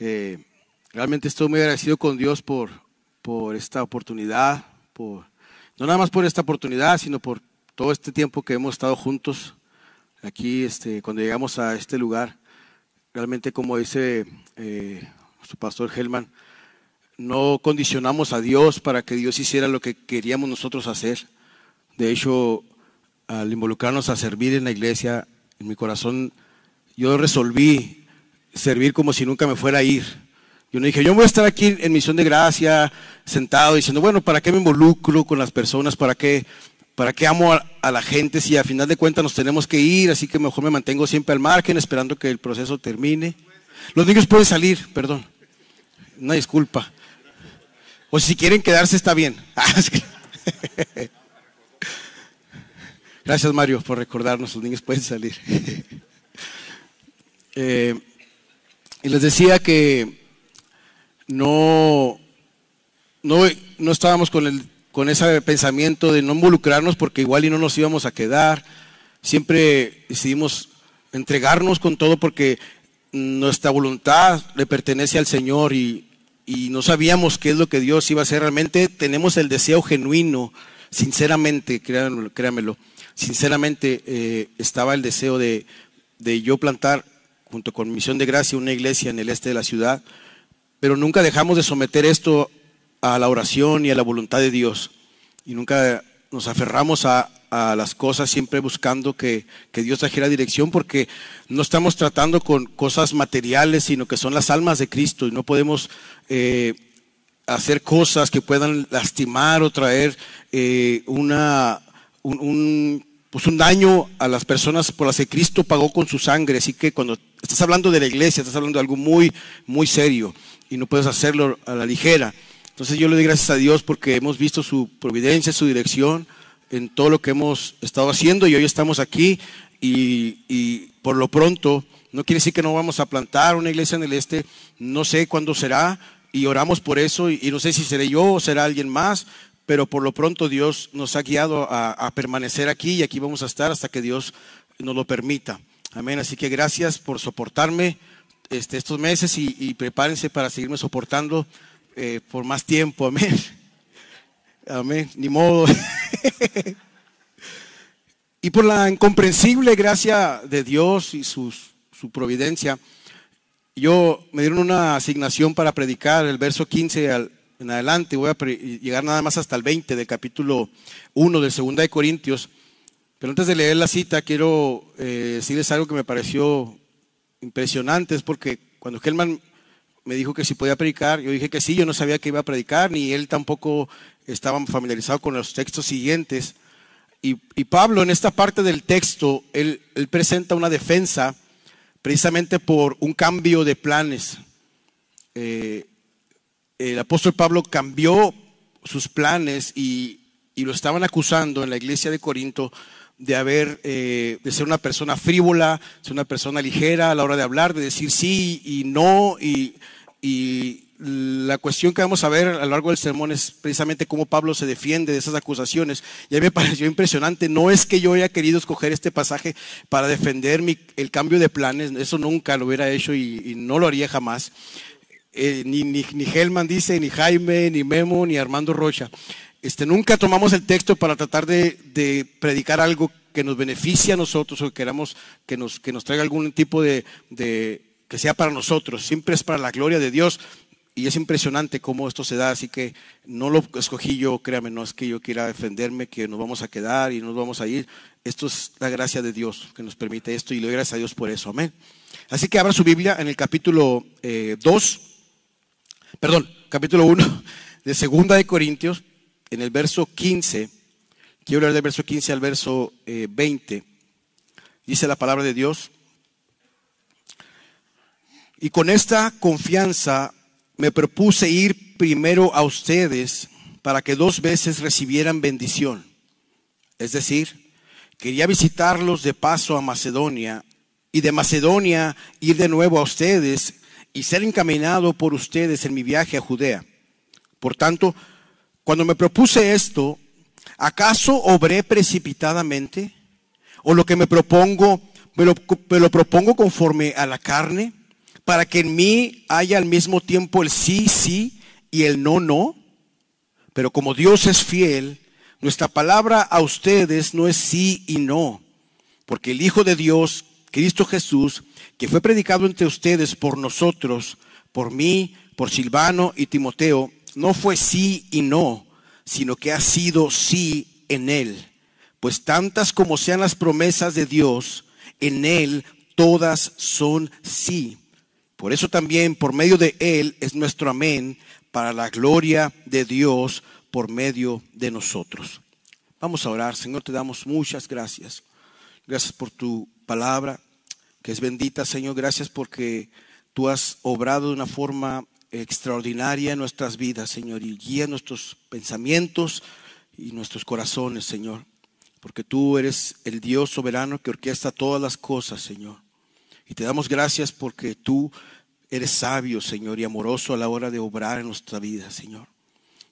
Eh, realmente estoy muy agradecido con Dios por, por esta oportunidad, por, no nada más por esta oportunidad, sino por todo este tiempo que hemos estado juntos aquí, este, cuando llegamos a este lugar. Realmente, como dice eh, su pastor Helman, no condicionamos a Dios para que Dios hiciera lo que queríamos nosotros hacer. De hecho, al involucrarnos a servir en la iglesia, en mi corazón, yo resolví servir como si nunca me fuera a ir. Yo no dije, yo voy a estar aquí en misión de gracia, sentado, diciendo, bueno, ¿para qué me involucro con las personas? ¿Para qué, para qué amo a, la gente si a final de cuentas nos tenemos que ir? Así que mejor me mantengo siempre al margen, esperando que el proceso termine. Los niños pueden salir, perdón. Una disculpa. O si quieren quedarse, está bien. Gracias, Mario, por recordarnos. Los niños pueden salir. Eh, y les decía que no, no, no estábamos con, el, con ese pensamiento de no involucrarnos porque igual y no nos íbamos a quedar. Siempre decidimos entregarnos con todo porque nuestra voluntad le pertenece al Señor y, y no sabíamos qué es lo que Dios iba a hacer. Realmente tenemos el deseo genuino, sinceramente, créanmelo, sinceramente eh, estaba el deseo de, de yo plantar junto con Misión de Gracia una iglesia en el este de la ciudad pero nunca dejamos de someter esto a la oración y a la voluntad de Dios. Y nunca nos aferramos a, las cosas siempre buscando que, Dios trajera dirección porque no estamos tratando con cosas materiales, sino que son las almas de Cristo y no podemos eh, hacer cosas que puedan lastimar o traer eh, una, un, pues un daño a las personas por las que Cristo pagó con su sangre. Así que cuando estás hablando de la iglesia, estás hablando de algo muy, muy serio y no puedes hacerlo a la ligera. Entonces yo le doy gracias a Dios porque hemos visto su providencia, su dirección en todo lo que hemos estado haciendo y hoy estamos aquí y, por lo pronto, no quiere decir que no vamos a plantar una iglesia en el este, no sé cuándo será y oramos por eso y, no sé si seré yo o será alguien más, pero por lo pronto Dios nos ha guiado a, permanecer aquí y aquí vamos a estar hasta que Dios nos lo permita. Amén. Así que gracias por soportarme este, estos meses y, prepárense para seguirme soportando eh, por más tiempo. Amén. Amén. Ni modo. y por la incomprensible gracia de Dios y su providencia, yo me dieron una asignación para predicar el verso 15 en adelante. Voy a llegar nada más hasta el 20 del capítulo 1 de 2 de Corintios. Pero antes de leer la cita, quiero eh, decirles algo que me pareció impresionantes porque cuando Helman me dijo que si podía predicar, yo dije que sí, yo no sabía que iba a predicar, ni él tampoco estaba familiarizado con los textos siguientes. Y, Pablo en esta parte del texto, él, presenta una defensa precisamente por un cambio de planes. Eh, el apóstol Pablo cambió sus planes y, y lo estaban acusando en la iglesia de Corinto de haber, eh, de ser una persona frívola, ser una persona ligera a la hora de hablar, de decir sí y no. Y, y la cuestión que vamos a ver a lo largo del sermón es precisamente cómo Pablo se defiende de esas acusaciones. Y a mí me pareció impresionante. No es que yo haya querido escoger este pasaje para defender mi, el cambio de planes, eso nunca lo hubiera hecho y, no lo haría jamás. Eh, ni, Helman dice, ni Jaime, ni Memo, ni Armando Rocha. Este, nunca tomamos el texto para tratar de, predicar algo que nos beneficie a nosotros o que queramos que nos, que nos traiga algún tipo de, que sea para nosotros. Siempre es para la gloria de Dios. Y es impresionante cómo esto se da, así que no lo escogí yo, créame, no es que yo quiera defenderme, que nos vamos a quedar y nos vamos a ir. Esto es la gracia de Dios que nos permite esto y le doy gracias a Dios por eso, amén. Así que abra su Biblia en el capítulo 2, eh, perdón, capítulo 1 de Segunda de Corintios, en el verso 15, quiero leer del verso 15 al verso 20, eh, dice la palabra de Dios, y con esta confianza me propuse ir primero a ustedes para que dos veces recibieran bendición. Es decir, quería visitarlos de paso a Macedonia y de Macedonia ir de nuevo a ustedes y ser encaminado por ustedes en mi viaje a Judea. Por tanto, cuando me propuse esto, ¿acaso obré precipitadamente? ¿O lo que me propongo, me lo, propongo conforme a la carne? para que en mí haya al mismo tiempo el sí, sí y el no, no. Pero como Dios es fiel, nuestra palabra a ustedes no es sí y no, porque el Hijo de Dios, Cristo Jesús, que fue predicado entre ustedes por nosotros, por mí, por Silvano y Timoteo, no fue sí y no, sino que ha sido sí en él. Pues tantas como sean las promesas de Dios, en él todas son sí. Por eso también por medio de él es nuestro amén para la gloria de Dios por medio de nosotros. Vamos a orar. Señor, te damos muchas gracias. Gracias por tu palabra, que es bendita, Señor. Gracias porque tú has obrado de una forma extraordinaria en nuestras vidas, Señor, y guía nuestros pensamientos y nuestros corazones, Señor. Porque tú eres el Dios soberano que orquesta todas las cosas, Señor. Y te damos gracias porque tú eres sabio, Señor, y amoroso a la hora de obrar en nuestra vida, Señor.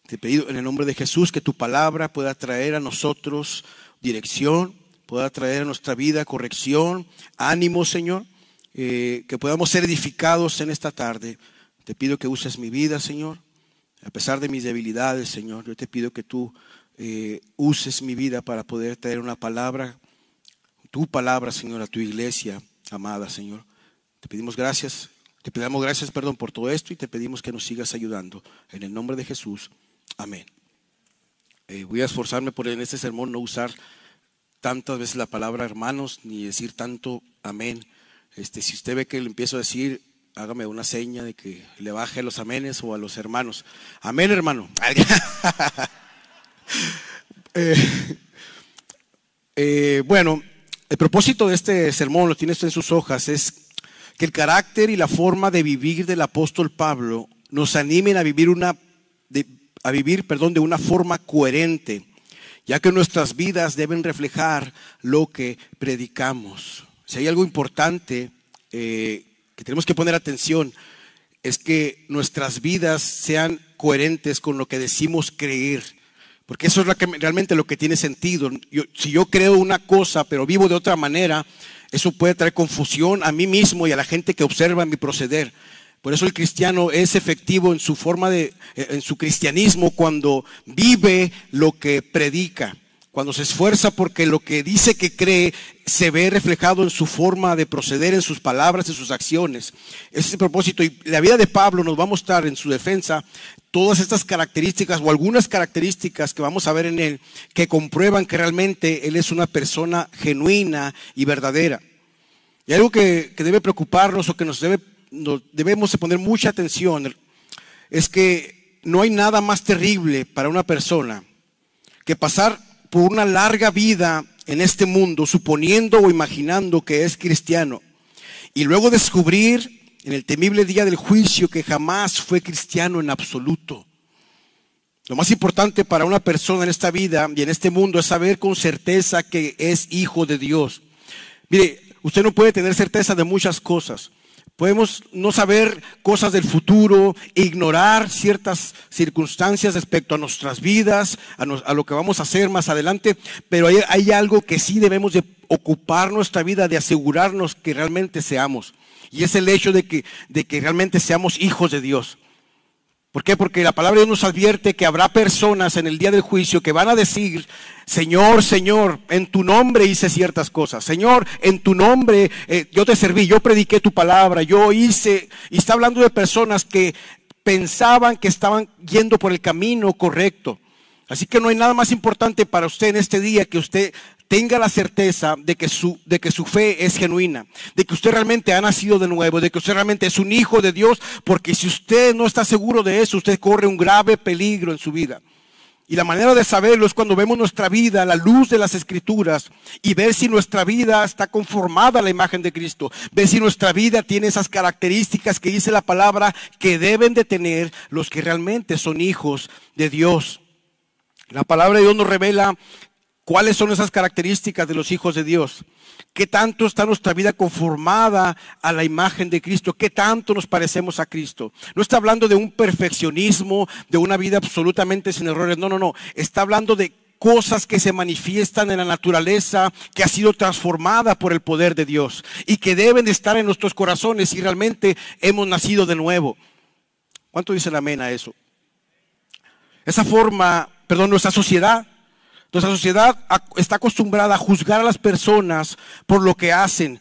Te pido en el nombre de Jesús que tu palabra pueda traer a nosotros dirección, pueda traer a nuestra vida corrección, ánimo, Señor, eh, que podamos ser edificados en esta tarde. Te pido que uses mi vida, Señor, a pesar de mis debilidades, Señor. Yo te pido que tú eh, uses mi vida para poder traer una palabra, tu palabra, Señor, a tu iglesia, amada, Señor. Te pedimos gracias te pedimos gracias, perdón, por todo esto y te pedimos que nos sigas ayudando. En el nombre de Jesús. Amén. Eh, voy a esforzarme por en este sermón no usar tantas veces la palabra hermanos ni decir tanto amén. Este, si usted ve que le empiezo a decir, hágame una seña de que le baje a los amenes o a los hermanos. Amén, hermano. Eh, eh, bueno, el propósito de este sermón, lo tiene usted en sus hojas, es que el carácter y la forma de vivir del apóstol Pablo nos animen a vivir una a vivir, perdón, de una forma coherente, ya que nuestras vidas deben reflejar lo que predicamos. Si hay algo importante eh, que tenemos que poner atención, es que nuestras vidas sean coherentes con lo que decimos creer. Porque eso es lo que, realmente lo que tiene sentido. si yo creo una cosa, pero vivo de otra manera, eso puede traer confusión a mí mismo y a la gente que observa mi proceder. Por eso el cristiano es efectivo en su forma de, en su cristianismo cuando vive lo que predica, cuando se esfuerza porque lo que dice que cree se ve reflejado en su forma de proceder, en sus palabras, en sus acciones. Ese es el propósito. Y la vida de Pablo nos va a mostrar en su defensa todas estas características o algunas características que vamos a ver en él que comprueban que realmente él es una persona genuina y verdadera. Y algo que, debe preocuparnos o que nos, debe, debemos de poner mucha atención es que no hay nada más terrible para una persona que pasar por una larga vida en este mundo suponiendo o imaginando que es cristiano y luego descubrir en el temible día del juicio que jamás fue cristiano en absoluto. Lo más importante para una persona en esta vida y en este mundo es saber con certeza que es hijo de Dios. Mire, usted no puede tener certeza de muchas cosas. Podemos no saber cosas del futuro, ignorar ciertas circunstancias respecto a nuestras vidas, a, lo que vamos a hacer más adelante, pero hay, hay algo que sí debemos de ocupar nuestra vida, de asegurarnos que realmente seamos. Y es el hecho de que, de que realmente seamos hijos de Dios. ¿Por qué? Porque la palabra de Dios nos advierte que habrá personas en el día del juicio que van a decir, Señor, Señor, en tu nombre hice ciertas cosas. Señor, en tu nombre eh, yo te serví, yo prediqué tu palabra, yo hice. Y está hablando de personas que pensaban que estaban yendo por el camino correcto. Así que no hay nada más importante para usted en este día que usted tenga la certeza de que, su, de que su fe es genuina, de que usted realmente ha nacido de nuevo, de que usted realmente es un hijo de Dios, porque si usted no está seguro de eso, usted corre un grave peligro en su vida. Y la manera de saberlo es cuando vemos nuestra vida a la luz de las escrituras y ver si nuestra vida está conformada a la imagen de Cristo, ver si nuestra vida tiene esas características que dice la palabra que deben de tener los que realmente son hijos de Dios. La palabra de Dios nos revela ¿Cuáles son esas características de los hijos de Dios? ¿Qué tanto está nuestra vida conformada a la imagen de Cristo? ¿Qué tanto nos parecemos a Cristo? No está hablando de un perfeccionismo, de una vida absolutamente sin errores. No, no, no. Está hablando de cosas que se manifiestan en la naturaleza que ha sido transformada por el poder de Dios y que deben estar en nuestros corazones si realmente hemos nacido de nuevo. ¿Cuánto dicen amén a eso? Esa forma, perdón, nuestra sociedad, nuestra sociedad está acostumbrada a juzgar a las personas por lo que hacen,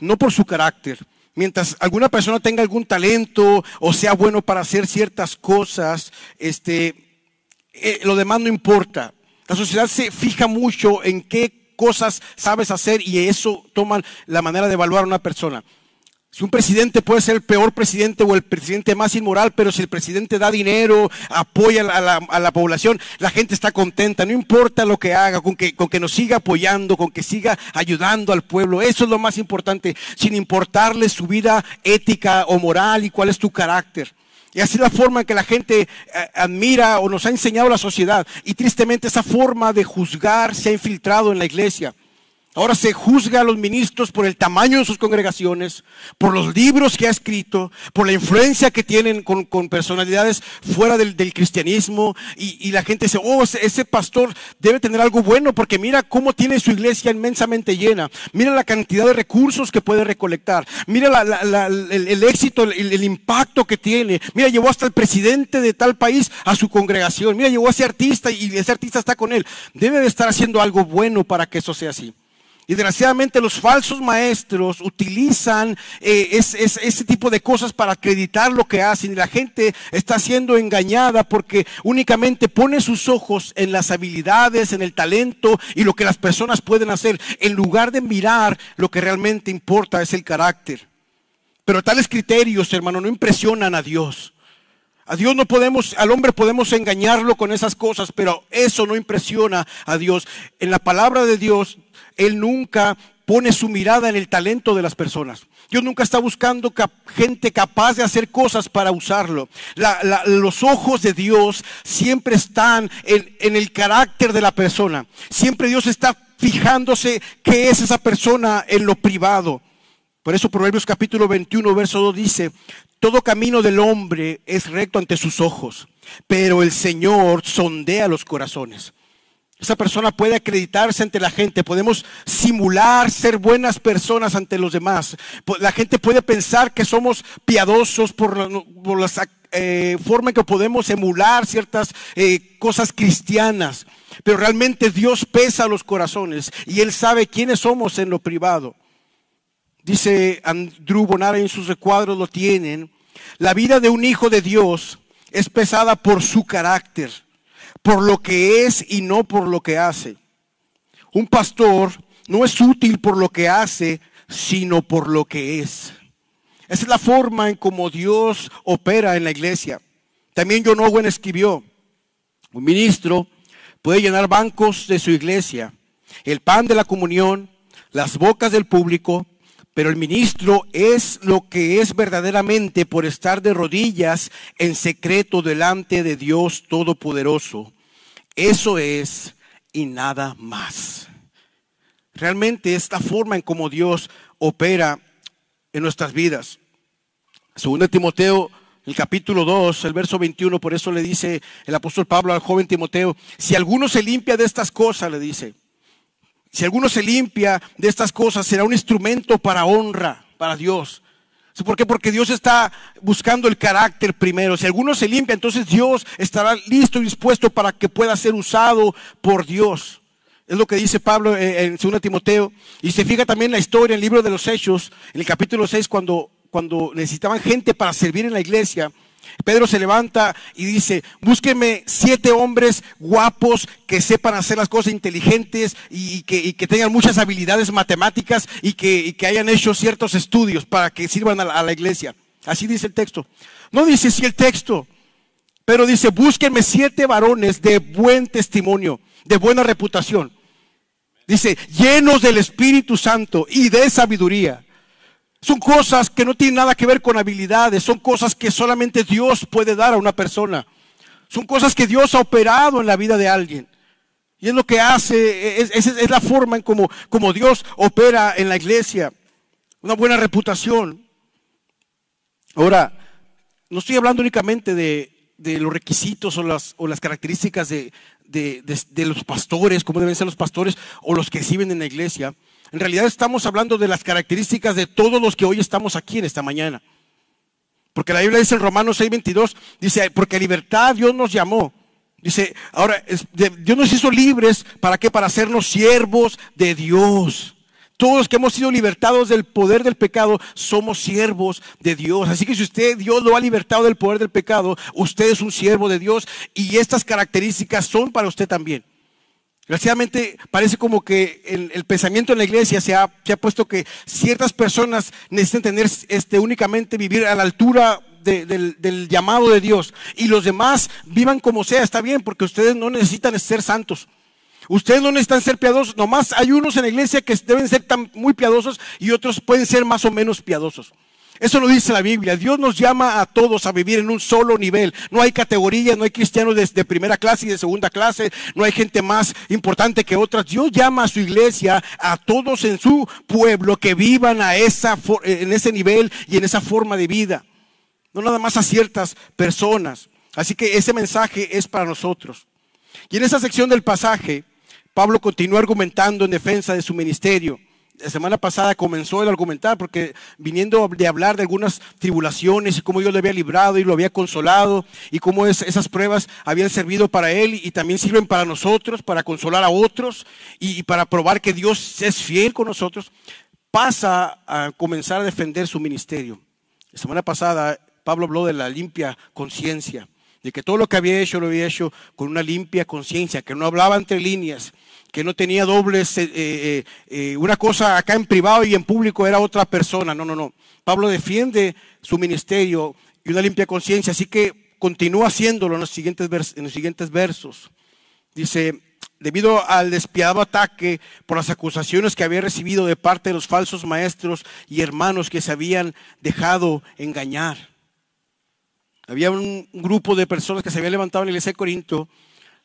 no por su carácter. Mientras alguna persona tenga algún talento o sea bueno para hacer ciertas cosas, este, eh, lo demás no importa. La sociedad se fija mucho en qué cosas sabes hacer y eso toma la manera de evaluar a una persona. Si un presidente puede ser el peor presidente o el presidente más inmoral, pero si el presidente da dinero, apoya a la, población, la gente está contenta, no importa lo que haga, con que, con que nos siga apoyando, con que siga ayudando al pueblo, eso es lo más importante, sin importarle su vida ética o moral y cuál es tu carácter. Y así es la forma en que la gente eh, admira o nos ha enseñado la sociedad. Y tristemente esa forma de juzgar se ha infiltrado en la iglesia. Ahora se juzga a los ministros por el tamaño de sus congregaciones, por los libros que ha escrito, por la influencia que tienen con, personalidades fuera del, cristianismo. Y, la gente dice, oh, ese, pastor debe tener algo bueno porque mira cómo tiene su iglesia inmensamente llena. Mira la cantidad de recursos que puede recolectar. Mira el, éxito, el, impacto que tiene. Mira, llevó hasta el presidente de tal país a su congregación. Mira, llevó a ese artista y ese artista está con él. Debe de estar haciendo algo bueno para que eso sea así. Y desgraciadamente los falsos maestros utilizan eh, ese tipo de cosas para acreditar lo que hacen y la gente está siendo engañada porque únicamente pone sus ojos en las habilidades, en el talento y lo que las personas pueden hacer en lugar de mirar lo que realmente importa es el carácter. Pero tales criterios, hermano, no impresionan a Dios. A Dios no podemos, al hombre podemos engañarlo con esas cosas, pero eso no impresiona a Dios. En la palabra de Dios él nunca pone su mirada en el talento de las personas. Dios nunca está buscando gente capaz de hacer cosas para usarlo. los ojos de Dios siempre están en, el carácter de la persona. Siempre Dios está fijándose qué es esa persona en lo privado. Por eso Proverbios capítulo 21, verso 2 dice, todo camino del hombre es recto ante sus ojos, pero el Señor sondea los corazones. Esa persona puede acreditarse ante la gente. Podemos simular ser buenas personas ante los demás. La gente puede pensar que somos piadosos por, la eh, forma en que podemos emular ciertas eh, cosas cristianas. Pero realmente Dios pesa los corazones y Él sabe quiénes somos en lo privado. Dice Andrew Bonar en sus recuadros lo tienen. La vida de un hijo de Dios es pesada por su carácter por lo que es y no por lo que hace. Un pastor no es útil por lo que hace, sino por lo que es. Esa es la forma en cómo Dios opera en la iglesia. También John Owen escribió, un ministro puede llenar bancos de su iglesia, el pan de la comunión, las bocas del público, pero el ministro es lo que es verdaderamente por estar de rodillas en secreto delante de Dios Todopoderoso. Eso es y nada más. Realmente es la forma en cómo Dios opera en nuestras vidas. Segundo Timoteo, el capítulo 2, el verso 21, por eso le dice el apóstol Pablo al joven Timoteo, si alguno se limpia de estas cosas, le dice, si alguno se limpia de estas cosas, será un instrumento para honra, para Dios. ¿Por qué? Porque Dios está buscando el carácter primero. Si alguno se limpia, entonces Dios estará listo y dispuesto para que pueda ser usado por Dios. Es lo que dice Pablo en 2 Timoteo. Y se fija también la historia en el libro de los Hechos, en el capítulo 6, cuando, cuando necesitaban gente para servir en la iglesia. Pedro se levanta y dice, búsqueme siete hombres guapos que sepan hacer las cosas inteligentes y que, tengan muchas habilidades matemáticas y que, hayan hecho ciertos estudios para que sirvan a la, iglesia. Así dice el texto. No dice si el texto, pero dice, búsquenme siete varones de buen testimonio, de buena reputación. Dice, llenos del Espíritu Santo y de sabiduría son cosas que no tienen nada que ver con habilidades, son cosas que solamente Dios puede dar a una persona. Son cosas que Dios ha operado en la vida de alguien. Y es lo que hace, es, la forma en como, como Dios opera en la iglesia. Una buena reputación. Ahora, no estoy hablando únicamente de los requisitos o las, las características de, de, los pastores, cómo deben ser los pastores o los que sirven en la iglesia. En realidad estamos hablando de las características de todos los que hoy estamos aquí en esta mañana. Porque la Biblia dice en Romanos 6:22, dice, porque libertad Dios nos llamó. Dice, ahora, Dios nos hizo libres, ¿para qué? Para hacernos siervos de Dios. Todos los que hemos sido libertados del poder del pecado somos siervos de Dios. Así que si usted, Dios lo ha libertado del poder del pecado, usted es un siervo de Dios y estas características son para usted también. Desgraciadamente parece como que el, pensamiento en la iglesia se ha, se ha, puesto que ciertas personas necesitan tener este, únicamente vivir a la altura del, del llamado de Dios y los demás vivan como sea, está bien, porque ustedes no necesitan ser santos. Ustedes no necesitan ser piadosos, nomás hay unos en la iglesia que deben ser tan muy piadosos y otros pueden ser más o menos piadosos. Eso lo dice la Biblia. Dios nos llama a todos a vivir en un solo nivel. No hay categorías, no hay cristianos de, primera clase y de segunda clase, no hay gente más importante que otras. Dios llama a su iglesia, a todos en su pueblo que vivan a esa, en ese nivel y en esa forma de vida. No nada más a ciertas personas. Así que ese mensaje es para nosotros. Y en esa sección del pasaje, Pablo continuó argumentando en defensa de su ministerio. La semana pasada comenzó el argumentar porque viniendo de hablar de algunas tribulaciones y cómo Dios le había librado y lo había consolado y cómo esas pruebas habían servido para él y también sirven para nosotros, para consolar a otros y, para probar que Dios es fiel con nosotros, pasa a comenzar a defender su ministerio. La semana pasada Pablo habló de la limpia conciencia de que todo lo que había hecho lo había hecho con una limpia conciencia, que no hablaba entre líneas, que no tenía dobles, eh, eh, eh, una cosa acá en privado y en público era otra persona. No, no, no. Pablo defiende su ministerio y una limpia conciencia, así que continúa haciéndolo en los siguientes, en los siguientes versos. Dice, debido al despiadado ataque por las acusaciones que había recibido de parte de los falsos maestros y hermanos que se habían dejado engañar. Había un grupo de personas que se habían levantado en la iglesia de Corinto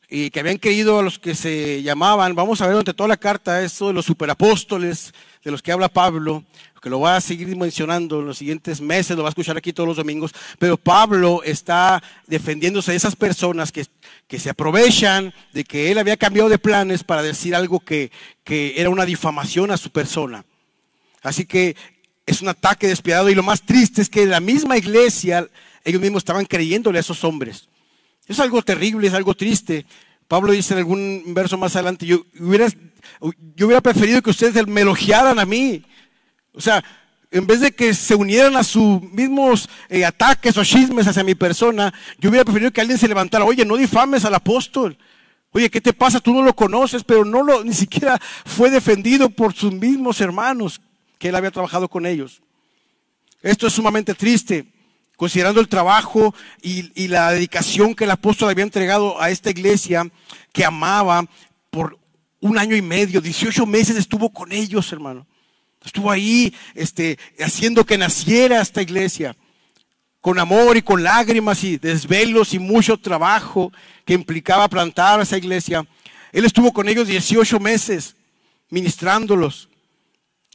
y que habían creído a los que se llamaban, vamos a ver durante toda la carta, esto de los superapóstoles, de los que habla Pablo, que lo va a seguir mencionando en los siguientes meses, lo va a escuchar aquí todos los domingos, pero Pablo está defendiéndose de esas personas que, que se aprovechan de que él había cambiado de planes para decir algo que, que era una difamación a su persona. Así que es un ataque despiadado y lo más triste es que la misma iglesia ellos mismos estaban creyéndole a esos hombres. Es algo terrible, es algo triste. Pablo dice en algún verso más adelante, yo hubiera, preferido que ustedes me elogiaran a mí. O sea, en vez de que se unieran a sus mismos eh, ataques o chismes hacia mi persona, yo hubiera preferido que alguien se levantara, oye, no difames al apóstol. Oye, ¿qué te pasa? Tú no lo conoces, pero no lo, ni siquiera fue defendido por sus mismos hermanos que él había trabajado con ellos. Esto es sumamente triste considerando el trabajo y, la dedicación que el apóstol había entregado a esta iglesia que amaba por un año y medio, 18 meses estuvo con ellos, hermano. Estuvo ahí este, haciendo que naciera esta iglesia, con amor y con lágrimas y desvelos y mucho trabajo que implicaba plantar esa iglesia. Él estuvo con ellos 18 meses ministrándolos.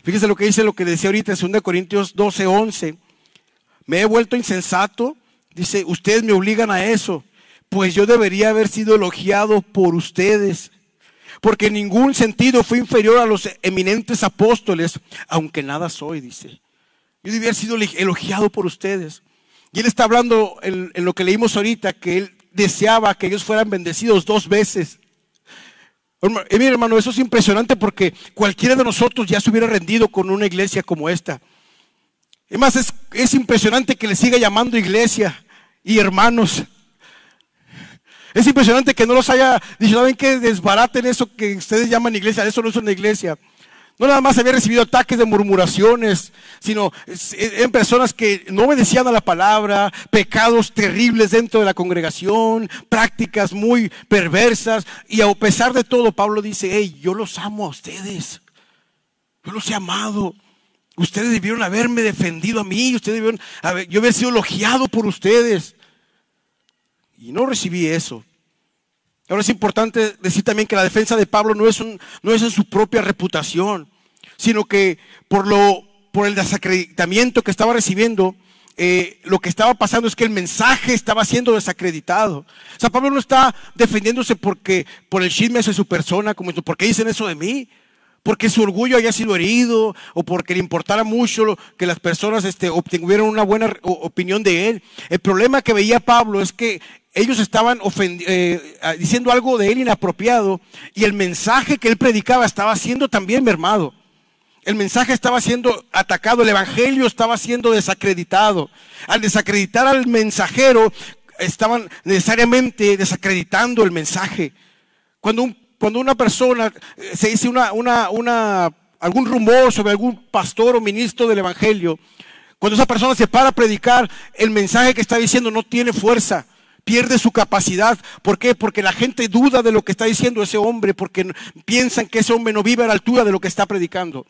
Fíjese lo que dice, lo que decía ahorita en 2 Corintios 12, 11 me he vuelto insensato. Dice, ustedes me obligan a eso. Pues yo debería haber sido elogiado por ustedes. Porque en ningún sentido fui inferior a los eminentes apóstoles, aunque nada soy, dice. Yo debería haber sido elogiado por ustedes. Y él está hablando en, lo que leímos ahorita, que él deseaba que ellos fueran bendecidos dos veces. Eh, mira, hermano, eso es impresionante porque cualquiera de nosotros ya se hubiera rendido con una iglesia como esta. Es más, es, impresionante que le siga llamando iglesia y hermanos. Es impresionante que no los haya dicho, ¿saben qué? Desbaraten eso que ustedes llaman iglesia, eso no es una iglesia. No nada más había recibido ataques de murmuraciones, sino en personas que no obedecían a la palabra, pecados terribles dentro de la congregación, prácticas muy perversas. Y a pesar de todo, Pablo dice, hey, yo los amo a ustedes. Yo los he amado. Ustedes debieron haberme defendido a mí, ustedes debieron haber, yo hubiera sido elogiado por ustedes. Y no recibí eso. Ahora es importante decir también que la defensa de Pablo no es, en su propia reputación, sino que por, el desacreditamiento que estaba recibiendo, eh, lo que estaba pasando es que el mensaje estaba siendo desacreditado. O sea, Pablo no está defendiéndose porque por el chisme de su persona, como porque dicen eso de mí, porque su orgullo haya sido herido o porque le importara mucho que las personas este, obtuvieran una buena opinión de él. El problema que veía Pablo es que ellos estaban eh, diciendo algo de él inapropiado y el mensaje que él predicaba estaba siendo también mermado. El mensaje estaba siendo atacado, el evangelio estaba siendo desacreditado. Al desacreditar al mensajero, estaban necesariamente desacreditando el mensaje. Cuando, cuando una persona eh, se dice una, una, algún rumor sobre algún pastor o ministro del evangelio, cuando esa persona se para a predicar, el mensaje que está diciendo no tiene fuerza pierde su capacidad. ¿Por qué? Porque la gente duda de lo que está diciendo ese hombre, porque piensan que ese hombre no vive a la altura de lo que está predicando.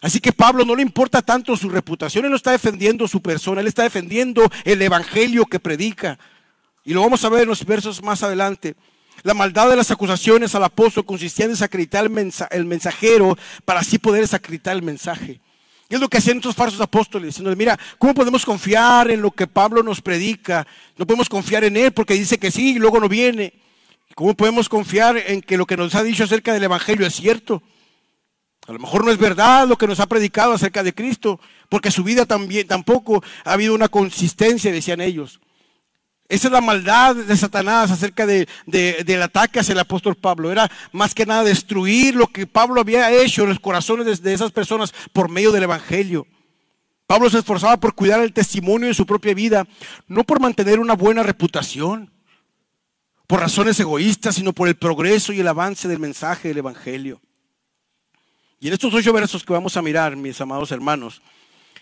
Así que Pablo no le importa tanto su reputación, él no está defendiendo su persona, él está defendiendo el evangelio que predica. Y lo vamos a ver en los versos más adelante. La maldad de las acusaciones al apóstol consistía en desacreditar el mensajero para así poder desacreditar el mensaje. Y es lo que hacían estos falsos apóstoles, diciendo, mira, ¿cómo podemos confiar en lo que Pablo nos predica? No podemos confiar en él porque dice que sí y luego no viene. ¿Cómo podemos confiar en que lo que nos ha dicho acerca del Evangelio es cierto? A lo mejor no es verdad lo que nos ha predicado acerca de Cristo, porque su vida también tampoco ha habido una consistencia, decían ellos. Esa es la maldad de Satanás acerca de, del ataque hacia el apóstol Pablo. Era más que nada destruir lo que Pablo había hecho en los corazones de, esas personas por medio del Evangelio. Pablo se esforzaba por cuidar el testimonio de su propia vida, no por mantener una buena reputación, por razones egoístas, sino por el progreso y el avance del mensaje del Evangelio. Y en estos ocho versos que vamos a mirar, mis amados hermanos,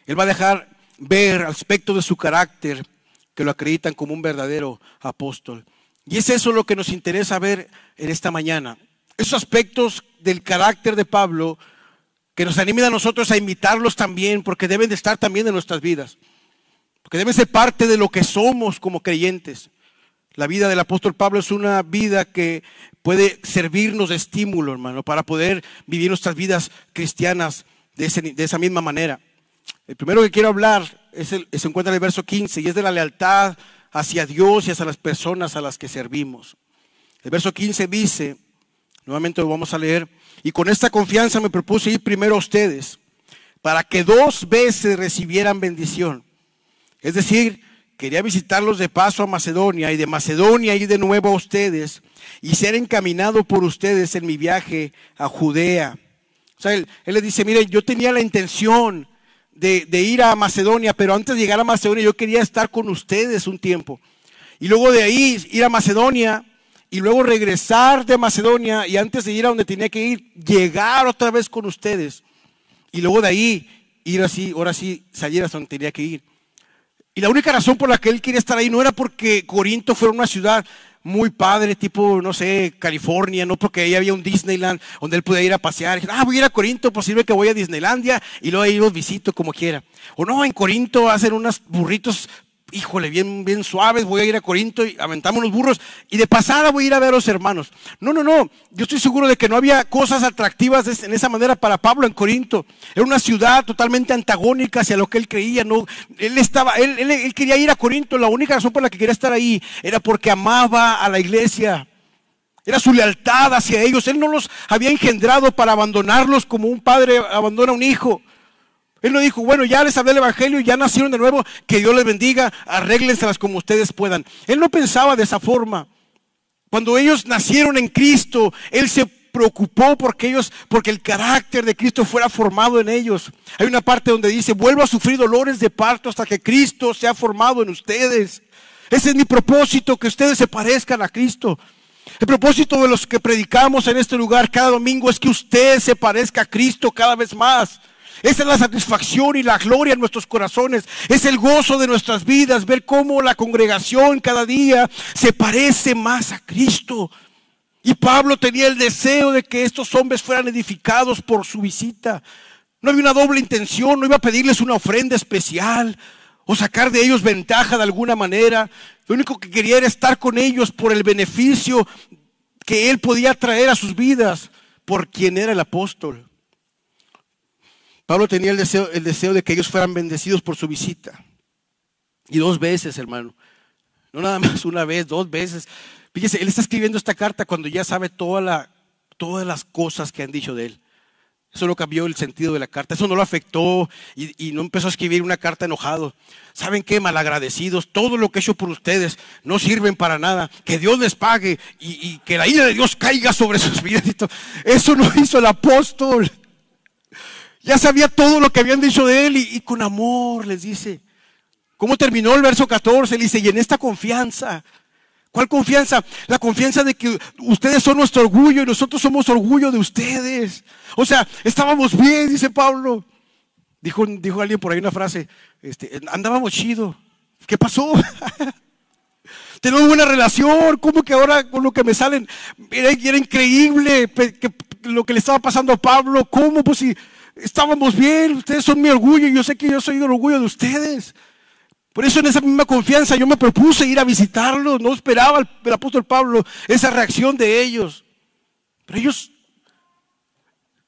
Él va a dejar ver aspectos de su carácter que lo acreditan como un verdadero apóstol. Y es eso lo que nos interesa ver en esta mañana. Esos aspectos del carácter de Pablo que nos animen a nosotros a imitarlos también, porque deben de estar también en nuestras vidas, porque deben ser parte de lo que somos como creyentes. La vida del apóstol Pablo es una vida que puede servirnos de estímulo, hermano, para poder vivir nuestras vidas cristianas de, esa misma manera. El primero que quiero hablar es el, se encuentra en el verso 15 y es de la lealtad hacia Dios y hacia las personas a las que servimos. El verso 15 dice, nuevamente lo vamos a leer, y con esta confianza me propuse ir primero a ustedes, para que dos veces recibieran bendición. Es decir, quería visitarlos de paso a Macedonia y de Macedonia ir de nuevo a ustedes y ser encaminado por ustedes en mi viaje a Judea. O sea, él, él dice, miren, yo tenía la intención de, ir a Macedonia, pero antes de llegar a Macedonia yo quería estar con ustedes un tiempo. Y luego de ahí ir a Macedonia y luego regresar de Macedonia y antes de ir a donde tenía que ir, llegar otra vez con ustedes. Y luego de ahí ir así, ahora sí, salir hasta donde tenía que ir. Y la única razón por la que él quería estar ahí no era porque Corinto fuera una ciudad muy padre, tipo, no sé, California, no porque ahí había un Disneyland donde él podía ir a pasear. ah, voy a ir a Corinto, posible que voy a Disneylandia y luego ahí los visito como quiera. O no, en Corinto hacen unos burritos híjole, bien, bien suaves, voy a ir a Corinto y aventamos los burros y de pasada voy a ir a ver a los hermanos. No, no, no, yo estoy seguro de que no había cosas atractivas en esa manera para Pablo en Corinto. Era una ciudad totalmente antagónica hacia lo que él creía, no, él estaba, él, él quería ir a Corinto, la única razón por la que quería estar ahí era porque amaba a la iglesia. Era su lealtad hacia ellos. Él no los había engendrado para abandonarlos como un padre abandona a un hijo. Él no dijo, bueno, ya les hablé el Evangelio, ya nacieron de nuevo, que Dios les bendiga, arréglenselas como ustedes puedan. Él no pensaba de esa forma. Cuando ellos nacieron en Cristo, Él se preocupó porque ellos, porque el carácter de Cristo fuera formado en ellos. Hay una parte donde dice, vuelvo a sufrir dolores de parto hasta que Cristo sea formado en ustedes. Ese es mi propósito, que ustedes se parezcan a Cristo. El propósito de los que predicamos en este lugar cada domingo es que usted se parezca a Cristo cada vez más. Esa es la satisfacción y la gloria en nuestros corazones. Es el gozo de nuestras vidas, ver cómo la congregación cada día se parece más a Cristo. Y Pablo tenía el deseo de que estos hombres fueran edificados por su visita. No había una doble intención, no iba a pedirles una ofrenda especial o sacar de ellos ventaja de alguna manera. Lo único que quería era estar con ellos por el beneficio que él podía traer a sus vidas por quien era el apóstol. Pablo tenía el deseo, el deseo de que ellos fueran bendecidos por su visita. Y dos veces, hermano. No nada más una vez, dos veces. Fíjese, él está escribiendo esta carta cuando ya sabe todas las cosas que han dicho de él. Eso no cambió el sentido de la carta, eso no lo afectó y, no empezó a escribir una carta enojado. ¿Saben qué? Malagradecidos, todo lo que he hecho por ustedes no sirven para nada. Que Dios les pague y, que la ira de Dios caiga sobre sus vidas. Eso no hizo el apóstol. Ya sabía todo lo que habían dicho de él y, con amor les dice. ¿Cómo terminó el verso 14? Le dice, y en esta confianza ¿Cuál confianza? La confianza de que ustedes son nuestro orgullo y nosotros somos orgullo de ustedes. O sea, estábamos bien, dice Pablo. Dijo, dijo alguien por ahí una frase, este, andábamos chido. ¿Qué pasó? Tenemos buena relación, ¿cómo que ahora con lo que me salen? Era, era increíble lo que le estaba pasando a Pablo. ¿Cómo? Pues si estábamos bien, ustedes son mi orgullo y yo sé que yo soy el orgullo de ustedes. Por eso en esa misma confianza yo me propuse ir a visitarlos. No esperaba el, apóstol Pablo esa reacción de ellos. Pero ellos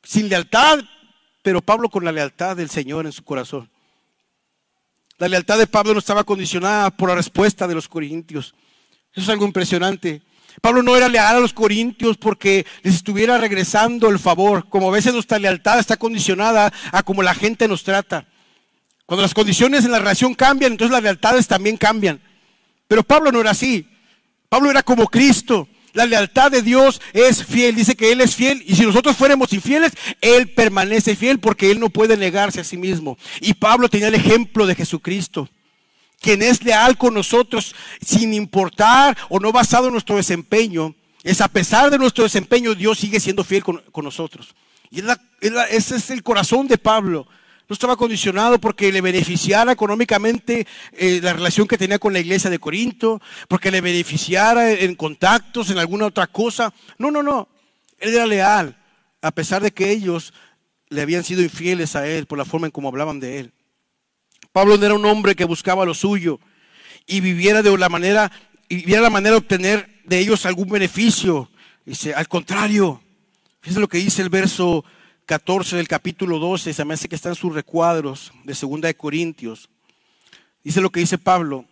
sin lealtad, pero Pablo con la lealtad del Señor en su corazón. La lealtad de Pablo no estaba condicionada por la respuesta de los corintios. Eso es algo impresionante. Pablo no era leal a los corintios porque les estuviera regresando el favor. Como a veces nuestra lealtad está condicionada a cómo la gente nos trata. Cuando las condiciones en la relación cambian, entonces las lealtades también cambian. Pero Pablo no era así. Pablo era como Cristo. La lealtad de Dios es fiel. Dice que Él es fiel. Y si nosotros fuéramos infieles, Él permanece fiel porque Él no puede negarse a sí mismo. Y Pablo tenía el ejemplo de Jesucristo. Quien es leal con nosotros sin importar o no basado en nuestro desempeño. Es a pesar de nuestro desempeño, Dios sigue siendo fiel con, nosotros. Y ese es el corazón de Pablo. No estaba condicionado porque le beneficiara económicamente eh, la relación que tenía con la iglesia de Corinto, porque le beneficiara en contactos, en alguna otra cosa. No, no, no. Él era leal, a pesar de que ellos le habían sido infieles a él por la forma en cómo hablaban de él. Pablo no era un hombre que buscaba lo suyo y viviera de la manera, y viviera la manera de obtener de ellos algún beneficio. Dice, al contrario, fíjense lo que dice el verso 14 del capítulo 12, se me hace que están sus recuadros de Segunda de Corintios. Dice lo que dice Pablo.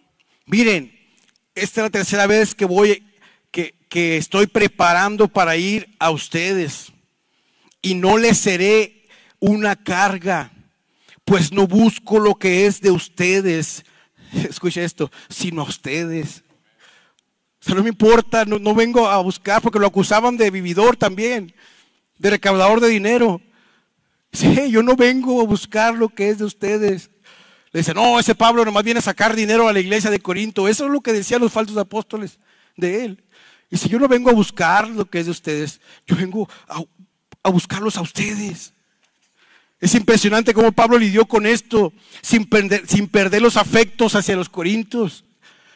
Miren, esta es la tercera vez que voy, que, que estoy preparando para ir a ustedes. Y no les seré una carga, pues no busco lo que es de ustedes. Escucha esto, sino a ustedes. O sea, no me importa, no, vengo a buscar porque lo acusaban de vividor también de recaudador de dinero. Sí, yo no vengo a buscar lo que es de ustedes. Le dice, no, ese Pablo nomás viene a sacar dinero a la iglesia de Corinto. Eso es lo que decían los falsos apóstoles de él. Y si yo no vengo a buscar lo que es de ustedes, yo vengo a, buscarlos a ustedes. Es impresionante cómo Pablo lidió con esto sin perder, sin perder los afectos hacia los corintios.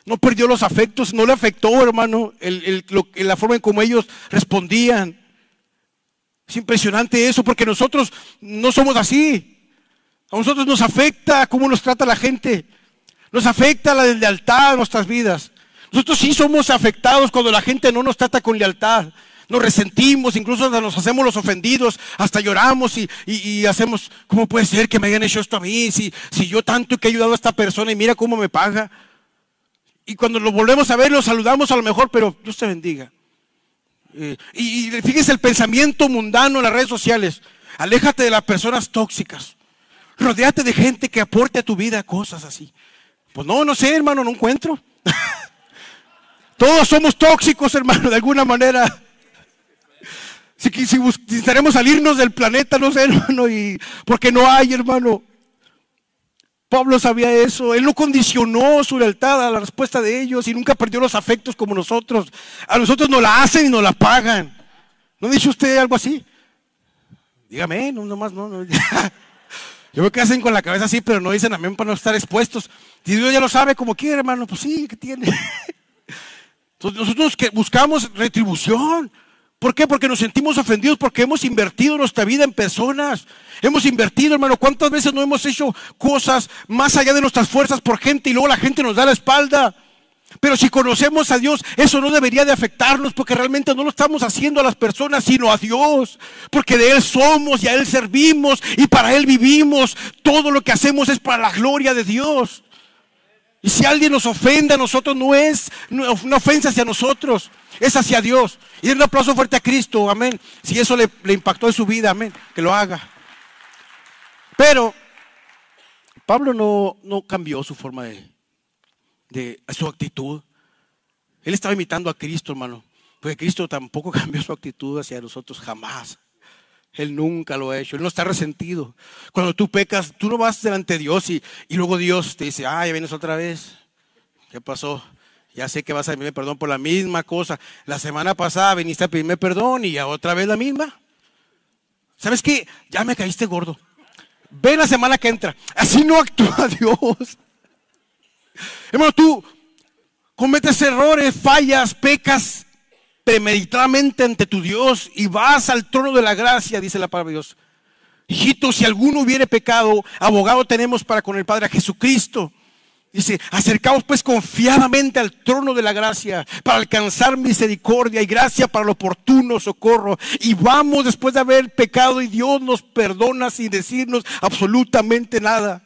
No perdió los afectos, no le afectó, hermano, la forma en cómo ellos respondían. Es impresionante eso porque nosotros no somos así. A nosotros nos afecta cómo nos trata la gente. Nos afecta la lealtad a nuestras vidas. Nosotros sí somos afectados cuando la gente no nos trata con lealtad. Nos resentimos, incluso nos hacemos los ofendidos, hasta lloramos y, hacemos, ¿cómo puede ser que me hayan hecho esto a mí? Si, yo tanto que he ayudado a esta persona y mira cómo me paga. Y cuando lo volvemos a ver, lo saludamos a lo mejor, pero Dios te bendiga. Eh, y, fíjese el pensamiento mundano en las redes sociales. Aléjate de las personas tóxicas. Rodéate de gente que aporte a tu vida cosas así. Pues no, no sé, hermano, no encuentro. Todos somos tóxicos, hermano, de alguna manera. Si, si, salirnos del planeta, no sé, hermano, y porque no hay, hermano. Pablo sabía eso, él no condicionó su lealtad a la respuesta de ellos y nunca perdió los afectos como nosotros. A nosotros nos la hacen y nos la pagan. ¿No dice usted algo así? Dígame, no, nomás, no, no. Yo veo que hacen con la cabeza así, pero no dicen amén para no estar expuestos. Y Dios ya lo sabe como quiere, hermano. Pues sí, ¿qué tiene? Entonces nosotros que buscamos retribución. ¿Por qué? Porque nos sentimos ofendidos, porque hemos invertido nuestra vida en personas. Hemos invertido, hermano, ¿cuántas veces no hemos hecho cosas más allá de nuestras fuerzas por gente y luego la gente nos da la espalda? Pero si conocemos a Dios, eso no debería de afectarnos porque realmente no lo estamos haciendo a las personas, sino a Dios. Porque de Él somos y a Él servimos y para Él vivimos. Todo lo que hacemos es para la gloria de Dios. Y si alguien nos ofende a nosotros, no es una ofensa hacia nosotros, es hacia Dios. Y un aplauso fuerte a Cristo, amén. Si eso le, impactó en su vida, amén, que lo haga. Pero Pablo no, no cambió su forma de, de su actitud. Él estaba imitando a Cristo, hermano. Porque Cristo tampoco cambió su actitud hacia nosotros jamás. Él nunca lo ha hecho. Él no está resentido. Cuando tú pecas, tú no vas delante de Dios y, luego Dios te dice, ah, ya vienes otra vez. ¿Qué pasó? Ya sé que vas a pedirme perdón por la misma cosa. La semana pasada viniste a pedirme perdón y ya otra vez la misma. ¿Sabes qué? Ya me caíste gordo. Ven la semana que entra. Así no actúa Dios. Hermano, tú cometes errores, fallas, pecas premeditadamente ante tu Dios y vas al trono de la gracia, dice la palabra de Dios. Hijito, si alguno hubiere pecado, abogado tenemos para con el Padre a Jesucristo. Dice, acercaos pues confiadamente al trono de la gracia para alcanzar misericordia y gracia para el oportuno socorro. Y vamos después de haber pecado y Dios nos perdona sin decirnos absolutamente nada.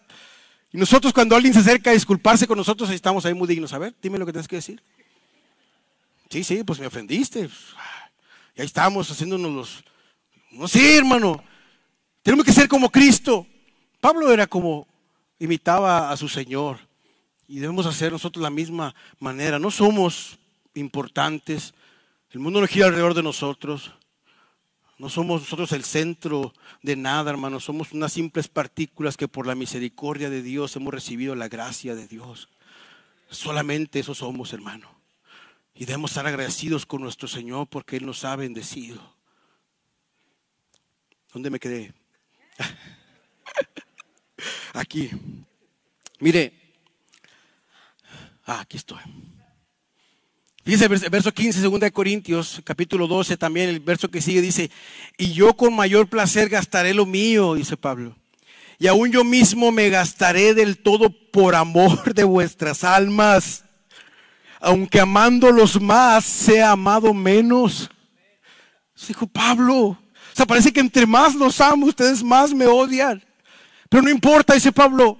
Y nosotros cuando alguien se acerca a disculparse con nosotros estamos ahí muy dignos. A ver, dime lo que tienes que decir. Sí, sí, pues me ofendiste. Y ahí estamos haciéndonos los... No sé, hermano. Tenemos que ser como Cristo. Pablo era como imitaba a su Señor. Y debemos hacer nosotros la misma manera. No somos importantes. El mundo no gira alrededor de nosotros. No somos nosotros el centro de nada, hermano. Somos unas simples partículas que por la misericordia de Dios hemos recibido la gracia de Dios. Solamente eso somos, hermano. Y debemos estar agradecidos con nuestro Señor porque Él nos ha bendecido. ¿Dónde me quedé? Aquí. Mire. Ah, aquí estoy. Dice el verso 15, 2 de Corintios, capítulo 12, también el verso que sigue dice, y yo con mayor placer gastaré lo mío, dice Pablo. Y aún yo mismo me gastaré del todo por amor de vuestras almas aunque amándolos más, sea amado menos. Dijo Pablo. O sea, parece que entre más los amo, ustedes más me odian. Pero no importa, dice Pablo.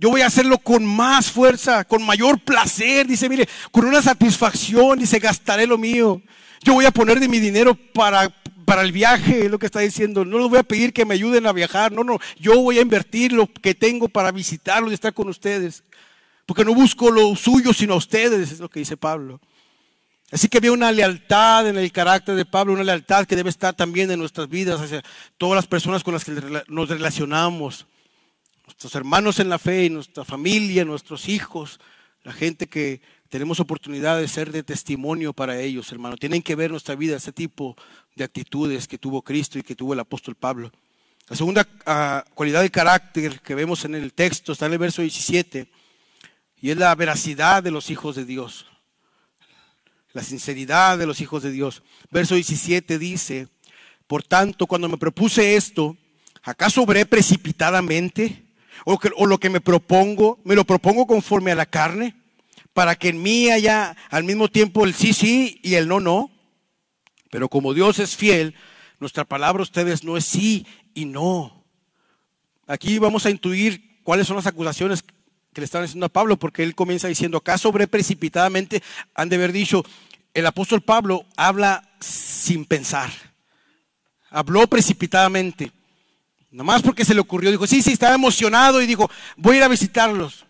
Yo voy a hacerlo con más fuerza, con mayor placer. Dice, mire, con una satisfacción. Dice, gastaré lo mío. Yo voy a poner de mi dinero para, para el viaje, es lo que está diciendo. No les voy a pedir que me ayuden a viajar. No, no. Yo voy a invertir lo que tengo para visitarlos y estar con ustedes. Porque no busco lo suyo, sino a ustedes, es lo que dice Pablo. Así que había una lealtad en el carácter de Pablo, una lealtad que debe estar también en nuestras vidas hacia todas las personas con las que nos relacionamos. Nuestros hermanos en la fe, nuestra familia, nuestros hijos, la gente que tenemos oportunidad de ser de testimonio para ellos, hermano. Tienen que ver nuestra vida, ese tipo de actitudes que tuvo Cristo y que tuvo el apóstol Pablo. La segunda ah, cualidad de carácter que vemos en el texto está en el verso 17 y es la veracidad de los hijos de Dios. La sinceridad de los hijos de Dios. Verso 17 dice, por tanto, cuando me propuse esto, ¿acaso obré precipitadamente? ¿O, lo que me propongo, me lo propongo conforme a la carne? Para que en mí haya al mismo tiempo el sí, sí y el no, no. Pero como Dios es fiel, nuestra palabra ustedes no es sí y no. Aquí vamos a intuir cuáles son las acusaciones le estaban diciendo a Pablo, porque él comienza diciendo, acá sobre precipitadamente, han de haber dicho, el apóstol Pablo habla sin pensar, habló precipitadamente, nomás porque se le ocurrió, dijo, sí, sí, estaba emocionado y dijo, voy a ir a visitarlos.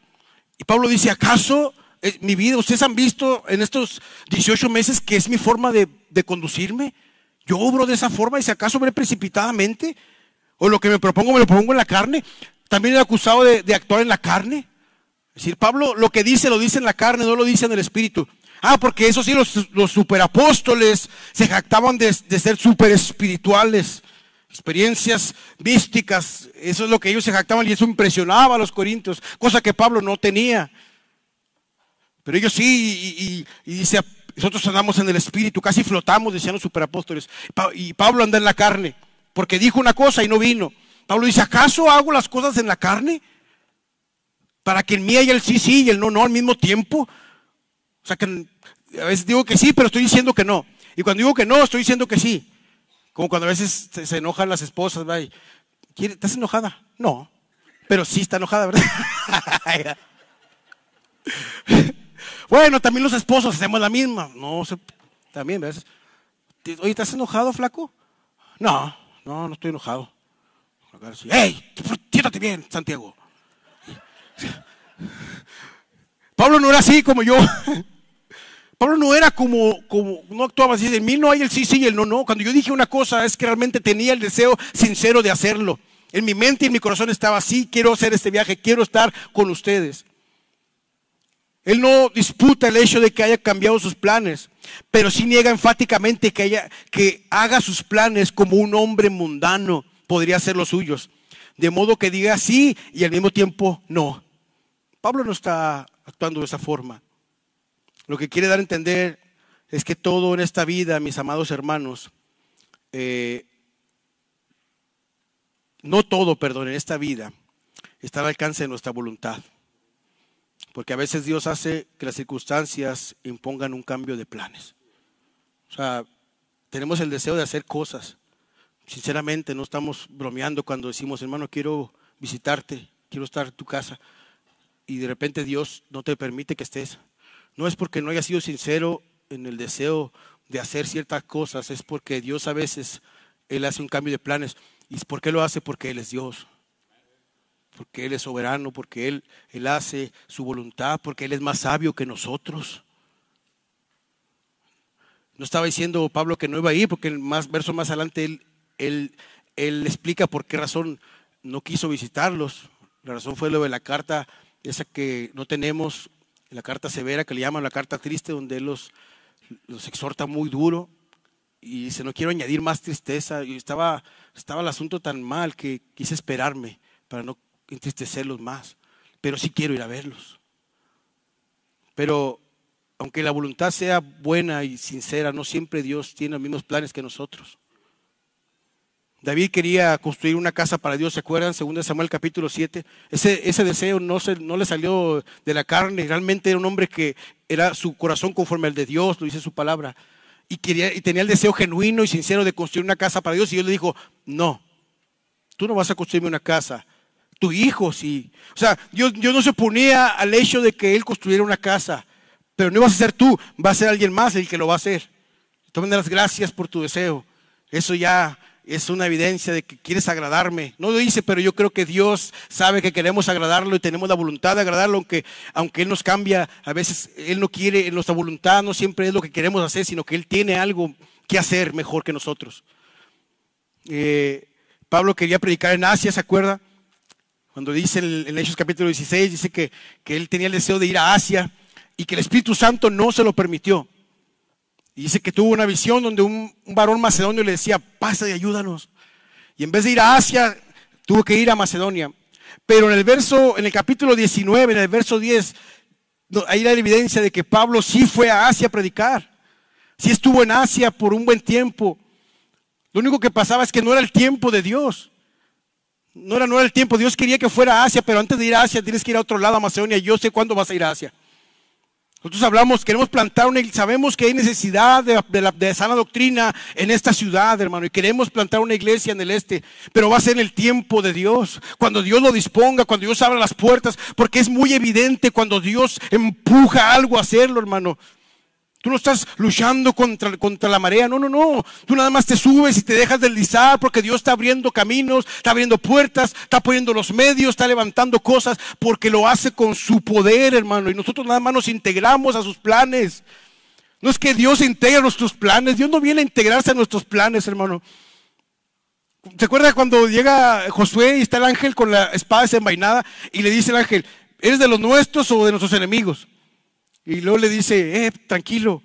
Y Pablo dice, ¿acaso mi vida, ustedes han visto en estos 18 meses que es mi forma de, conducirme? Yo obro de esa forma y si acaso obré precipitadamente, o lo que me propongo me lo pongo en la carne, también he acusado de, de actuar en la carne. Es decir, Pablo lo que dice lo dice en la carne, no lo dice en el espíritu. Ah, porque eso sí, los, los superapóstoles se jactaban de, ser super espirituales, experiencias místicas, eso es lo que ellos se jactaban y eso impresionaba a los corintios, cosa que Pablo no tenía. Pero ellos sí, y, dice, nosotros andamos en el espíritu, casi flotamos, decían los superapóstoles. Y Pablo anda en la carne, porque dijo una cosa y no vino. Pablo dice, ¿acaso hago las cosas en la carne? para que en mí haya el sí, sí y el no, no al mismo tiempo. O sea que a veces digo que sí, pero estoy diciendo que no. Y cuando digo que no, estoy diciendo que sí. Como cuando a veces se, enojan las esposas, ¿estás enojada? No, pero sí está enojada, ¿verdad? bueno, también los esposos hacemos la misma. No, también, ¿ves? Oye, ¿estás enojado, flaco? No, no, no estoy enojado. ¡Ey! Siéntate bien, Santiago. Pablo no era así como yo. Pablo no era como, como, no actuaba así, de mí no hay el sí, sí y el no, no. Cuando yo dije una cosa es que realmente tenía el deseo sincero de hacerlo. En mi mente y en mi corazón estaba así, quiero hacer este viaje, quiero estar con ustedes. Él no disputa el hecho de que haya cambiado sus planes, pero sí niega enfáticamente que, haya, que haga sus planes como un hombre mundano podría ser los suyos. De modo que diga sí y al mismo tiempo no. Pablo no está actuando de esa forma. Lo que quiere dar a entender es que todo en esta vida, mis amados hermanos, eh, no todo, perdón, en esta vida está al alcance de nuestra voluntad. Porque a veces Dios hace que las circunstancias impongan un cambio de planes. O sea, tenemos el deseo de hacer cosas. Sinceramente, no estamos bromeando cuando decimos, hermano, quiero visitarte, quiero estar en tu casa. Y de repente Dios no te permite que estés. No es porque no haya sido sincero en el deseo de hacer ciertas cosas, es porque Dios a veces, Él hace un cambio de planes. ¿Y por qué lo hace? Porque Él es Dios. Porque Él es soberano, porque Él, Él hace su voluntad, porque Él es más sabio que nosotros. No estaba diciendo Pablo que no iba a ir, porque el más, verso más adelante él, él, él explica por qué razón no quiso visitarlos. La razón fue lo de la carta, esa que no tenemos, la carta severa que le llaman la carta triste, donde él los, los exhorta muy duro y dice, no quiero añadir más tristeza. Y estaba, estaba el asunto tan mal que quise esperarme para no entristecerlos más. Pero sí quiero ir a verlos. Pero aunque la voluntad sea buena y sincera, no siempre Dios tiene los mismos planes que nosotros. David quería construir una casa para Dios, ¿se acuerdan? Según Samuel capítulo 7. Ese, ese deseo no, se, le salió de la carne, realmente era un hombre que era su corazón conforme al de Dios, lo dice su palabra. Y, quería, y tenía el deseo genuino y sincero de construir una casa para Dios. Y Dios le dijo, no, tú no vas a construirme una casa, tu hijo sí. O sea, Dios, no se oponía al hecho de que él construyera una casa, pero no vas a ser tú, va a ser alguien más el que lo va a hacer. Tomen las gracias por tu deseo. Eso ya es una evidencia de que quieres agradarme. No lo dice, pero yo creo que Dios sabe que queremos agradarlo y tenemos la voluntad de agradarlo, aunque, aunque Él nos cambia, a veces Él no quiere, nuestra voluntad no siempre es lo que queremos hacer, sino que Él tiene algo que hacer mejor que nosotros. Eh, Pablo quería predicar en Asia, ¿se acuerda? Cuando dice en, Hechos capítulo 16, dice que, que él tenía el deseo de ir a Asia y que el Espíritu Santo no se lo permitió. Y dice que tuvo una visión donde un, varón macedonio le decía, pasa y ayúdanos. Y en vez de ir a Asia, tuvo que ir a Macedonia. Pero en el verso, en el capítulo 19, en el verso 10, hay la evidencia de que Pablo sí fue a Asia a predicar. Sí estuvo en Asia por un buen tiempo. Lo único que pasaba es que no era el tiempo de Dios. No era, no era el tiempo. Dios quería que fuera a Asia, pero antes de ir a Asia tienes que ir a otro lado, a Macedonia. Yo sé cuándo vas a ir a Asia. Nosotros hablamos, queremos plantar una iglesia, sabemos que hay necesidad de, de, sana doctrina en esta ciudad, hermano, y queremos plantar una iglesia en el este, pero va a ser en el tiempo de Dios, cuando Dios lo disponga, cuando Dios abra las puertas, porque es muy evidente cuando Dios empuja algo a hacerlo, hermano. Tú no estás luchando contra, contra, la marea, no, no, no. Tú nada más te subes y te dejas deslizar porque Dios está abriendo caminos, está abriendo puertas, está poniendo los medios, está levantando cosas porque lo hace con su poder, hermano. Y nosotros nada más nos integramos a sus planes. No es que Dios integre nuestros planes, Dios no viene a integrarse a nuestros planes, hermano. ¿Se acuerda cuando llega Josué y está el ángel con la espada desenvainada y le dice el ángel, ¿eres de los nuestros o de nuestros enemigos? Y luego le dice, eh, tranquilo,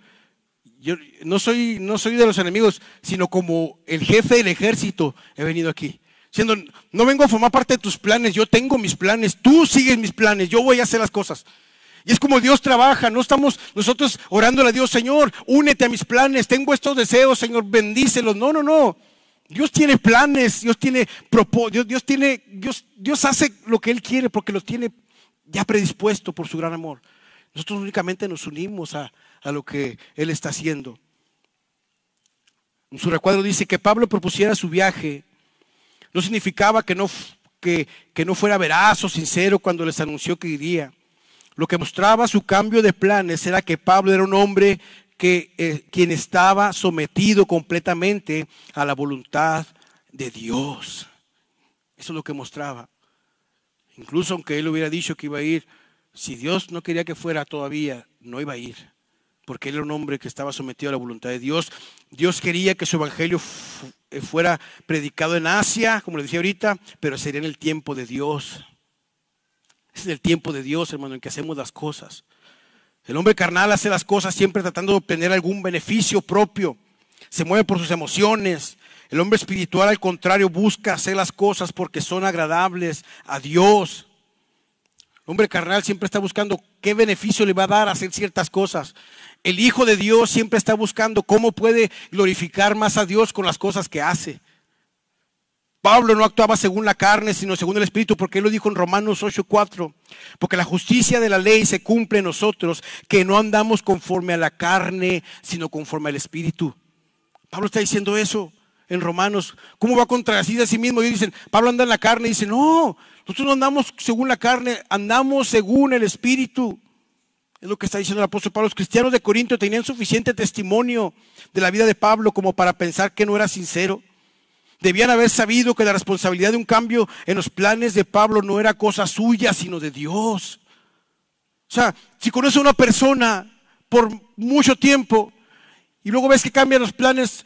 yo no soy, no soy de los enemigos, sino como el jefe del ejército he venido aquí. Siendo, no vengo a formar parte de tus planes, yo tengo mis planes, tú sigues mis planes, yo voy a hacer las cosas. Y es como Dios trabaja, no estamos nosotros orándole a Dios, Señor, únete a mis planes, tengo estos deseos, Señor, bendícelos. No, no, no. Dios tiene planes, Dios tiene propósitos, Dios tiene, Dios, Dios hace lo que Él quiere porque lo tiene ya predispuesto por su gran amor. Nosotros únicamente nos unimos a, lo que Él está haciendo. En su recuadro dice que Pablo propusiera su viaje. No significaba que no, que, no fuera veraz o sincero cuando les anunció que iría. Lo que mostraba su cambio de planes era que Pablo era un hombre que eh, quien estaba sometido completamente a la voluntad de Dios. Eso es lo que mostraba. Incluso aunque él hubiera dicho que iba a ir, si Dios no quería que fuera todavía, no iba a ir. Porque él era un hombre que estaba sometido a la voluntad de Dios. Dios quería que su evangelio eh, fuera predicado en Asia, como le decía ahorita, pero sería en el tiempo de Dios. Es el tiempo de Dios, hermano, en que hacemos las cosas. El hombre carnal hace las cosas siempre tratando de obtener algún beneficio propio. Se mueve por sus emociones. El hombre espiritual, al contrario, busca hacer las cosas porque son agradables a Dios. El hombre carnal siempre está buscando qué beneficio le va a dar hacer ciertas cosas. El Hijo de Dios siempre está buscando cómo puede glorificar más a Dios con las cosas que hace. Pablo no actuaba según la carne, sino según el Espíritu, porque él lo dijo en Romanos 8:4. Porque la justicia de la ley se cumple en nosotros, que no andamos conforme a la carne, sino conforme al Espíritu. Pablo está diciendo eso en Romanos. ¿Cómo va a contradecir a sí mismo? Y dicen, Pablo anda en la carne. Y dice, no, nosotros no andamos según la carne, andamos según el Espíritu. Es lo que está diciendo el apóstol Pablo. Los cristianos de Corinto tenían suficiente testimonio de la vida de Pablo como para pensar que no era sincero. Debían haber sabido que la responsabilidad de un cambio en los planes de Pablo no era cosa suya, sino de Dios. O sea, si conoces a una persona por mucho tiempo y luego ves que cambia los planes,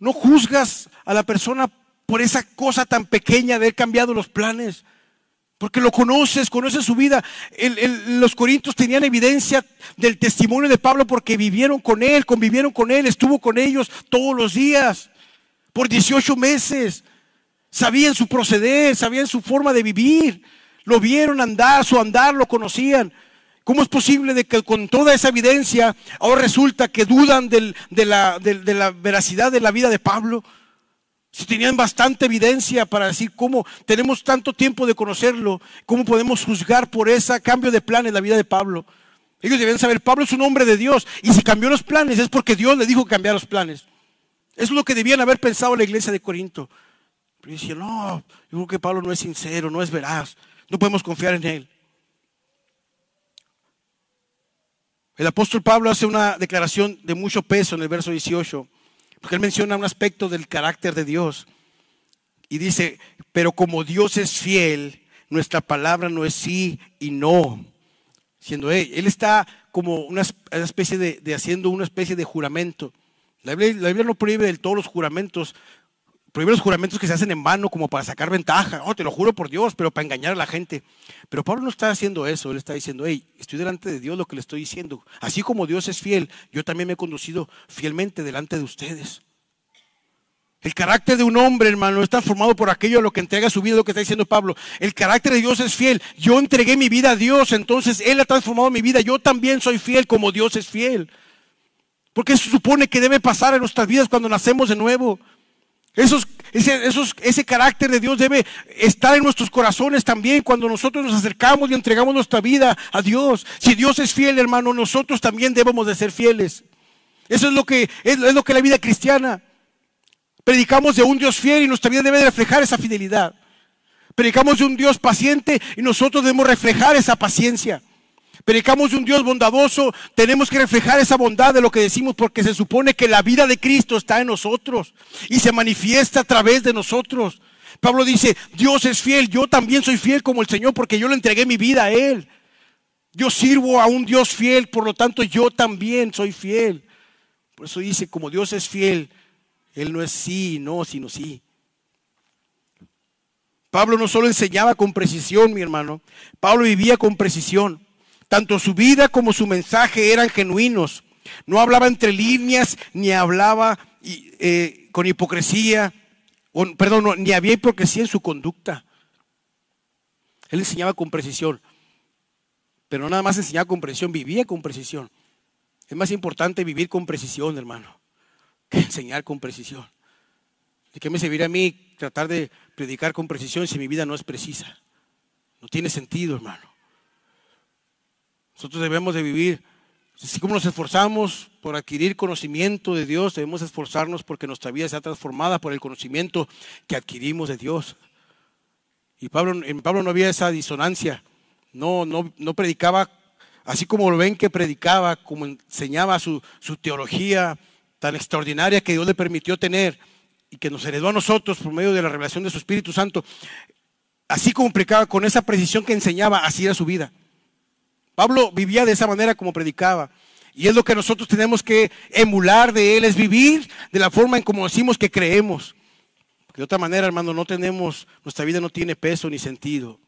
no juzgas a la persona por esa cosa tan pequeña de haber cambiado los planes. Porque lo conoces, conoces su vida. los corintios tenían evidencia del testimonio de Pablo porque vivieron con él, convivieron con él, estuvo con ellos todos los días por 18 meses. Sabían su proceder, sabían su forma de vivir. Lo vieron andar, su andar lo conocían. ¿Cómo es posible de que con toda esa evidencia ahora resulta que dudan de la veracidad de la vida de Pablo? Si tenían bastante evidencia para decir cómo tenemos tanto tiempo de conocerlo, cómo podemos juzgar por ese cambio de planes la vida de Pablo. Ellos deben saber, Pablo es un hombre de Dios y si cambió los planes es porque Dios le dijo cambiar los planes. Es lo que debían haber pensado la iglesia de Corinto. Pero decían, no, yo creo que Pablo no es sincero, no es veraz, no podemos confiar en él. El apóstol Pablo hace una declaración de mucho peso en el verso 18, porque él menciona un aspecto del carácter de Dios. Y dice, pero como Dios es fiel, nuestra palabra no es sí y no. Siendo él, él está como una especie de, haciendo una especie de juramento. La Biblia, no prohíbe del todos los juramentos, prohíbe los juramentos que se hacen en vano como para sacar ventaja. Oh, te lo juro por Dios, pero para engañar a la gente. Pero Pablo no está haciendo eso, él está diciendo, hey, estoy delante de Dios lo que le estoy diciendo. Así como Dios es fiel, yo también me he conducido fielmente delante de ustedes. El carácter de un hombre, hermano, está formado por aquello a lo que entrega su vida, lo que está diciendo Pablo. El carácter de Dios es fiel. Yo entregué mi vida a Dios, entonces Él ha transformado mi vida. Yo también soy fiel como Dios es fiel. Porque se supone que debe pasar en nuestras vidas cuando nacemos de nuevo. Esos, ese, ese carácter de Dios debe estar en nuestros corazones también cuando nosotros nos acercamos y entregamos nuestra vida a Dios. Si Dios es fiel, hermano, nosotros también debemos de ser fieles. Eso es lo que es, es lo que la vida cristiana. Predicamos de un Dios fiel y nuestra vida debe reflejar esa fidelidad. Predicamos de un Dios paciente y nosotros debemos reflejar esa paciencia. Predicamos de un Dios bondadoso, tenemos que reflejar esa bondad de lo que decimos porque se supone que la vida de Cristo está en nosotros y se manifiesta a través de nosotros. Pablo dice, Dios es fiel, yo también soy fiel como el Señor porque yo le entregué mi vida a Él. Yo sirvo a un Dios fiel, por lo tanto yo también soy fiel. Por eso dice, como Dios es fiel, Él no es sí, no, sino sí. Pablo no solo enseñaba con precisión, mi hermano, Pablo vivía con precisión. Tanto su vida como su mensaje eran genuinos. No hablaba entre líneas, ni hablaba eh, con hipocresía, perdón, ni había hipocresía en su conducta. Él enseñaba con precisión, pero no nada más enseñaba con precisión, vivía con precisión. Es más importante vivir con precisión, hermano, que enseñar con precisión. ¿De qué me serviría a mí tratar de predicar con precisión si mi vida no es precisa? No tiene sentido, hermano. Nosotros debemos de vivir, así como nos esforzamos por adquirir conocimiento de Dios, debemos esforzarnos porque nuestra vida sea transformada por el conocimiento que adquirimos de Dios. Y Pablo, en Pablo no había esa disonancia, no, no, no predicaba así como lo ven que predicaba, como enseñaba su, su teología tan extraordinaria que Dios le permitió tener y que nos heredó a nosotros por medio de la revelación de su Espíritu Santo, así como predicaba con esa precisión que enseñaba, así era su vida. Pablo vivía de esa manera como predicaba. Y es lo que nosotros tenemos que emular de él, es vivir de la forma en como decimos que creemos. de otra manera, hermano, no tenemos, nuestra vida no tiene peso ni sentido,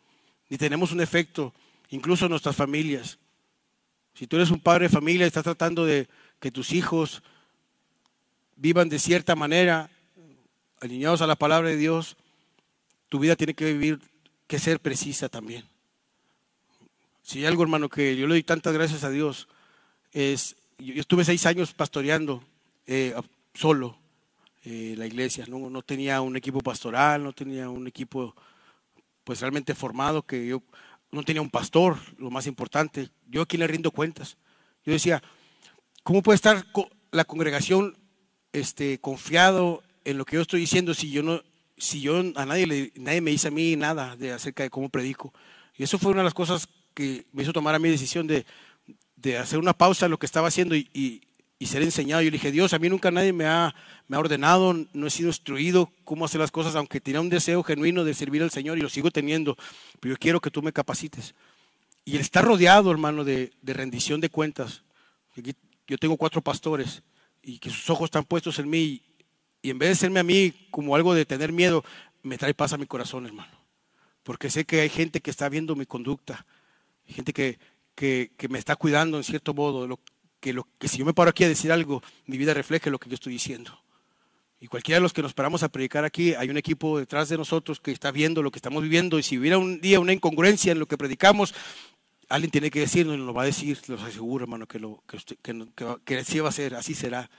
ni tenemos un efecto, incluso en nuestras familias. Si tú eres un padre de familia y estás tratando de que tus hijos vivan de cierta manera, alineados a la palabra de Dios, tu vida tiene que vivir, que ser precisa también. Si algo, hermano, que yo le doy tantas gracias a Dios, es, yo estuve seis años pastoreando eh, solo eh, la iglesia, ¿no? no tenía un equipo pastoral, no tenía un equipo pues realmente formado, que yo no tenía un pastor, lo más importante, yo aquí le rindo cuentas. Yo decía, ¿cómo puede estar la congregación este, confiado en lo que yo estoy diciendo si yo no, si yo a nadie nadie me dice a mí nada de acerca de cómo predico? Y eso fue una de las cosas que me hizo tomar a mi decisión de, de hacer una pausa en lo que estaba haciendo y, y, y, ser enseñado. Yo le dije, Dios, a mí nunca nadie me ha, me ha ordenado, no he sido instruido cómo hacer las cosas, aunque tenía un deseo genuino de servir al Señor y lo sigo teniendo, pero yo quiero que tú me capacites. Y el estar rodeado, hermano, de, de rendición de cuentas. Yo tengo cuatro pastores y que sus ojos están puestos en mí y en vez de serme a mí como algo de tener miedo, me trae paz a mi corazón, hermano. Porque sé que hay gente que está viendo mi conducta, gente que, que, me está cuidando en cierto modo, que, lo, que si yo me paro aquí a decir algo, mi vida refleje lo que yo estoy diciendo. Y cualquiera de los que nos paramos a predicar aquí, hay un equipo detrás de nosotros que está viendo lo que estamos viviendo. Y si hubiera un día una incongruencia en lo que predicamos, alguien tiene que decirnos, nos lo va a decir, los aseguro, hermano, que, lo, usted, que, así va a ser, así será.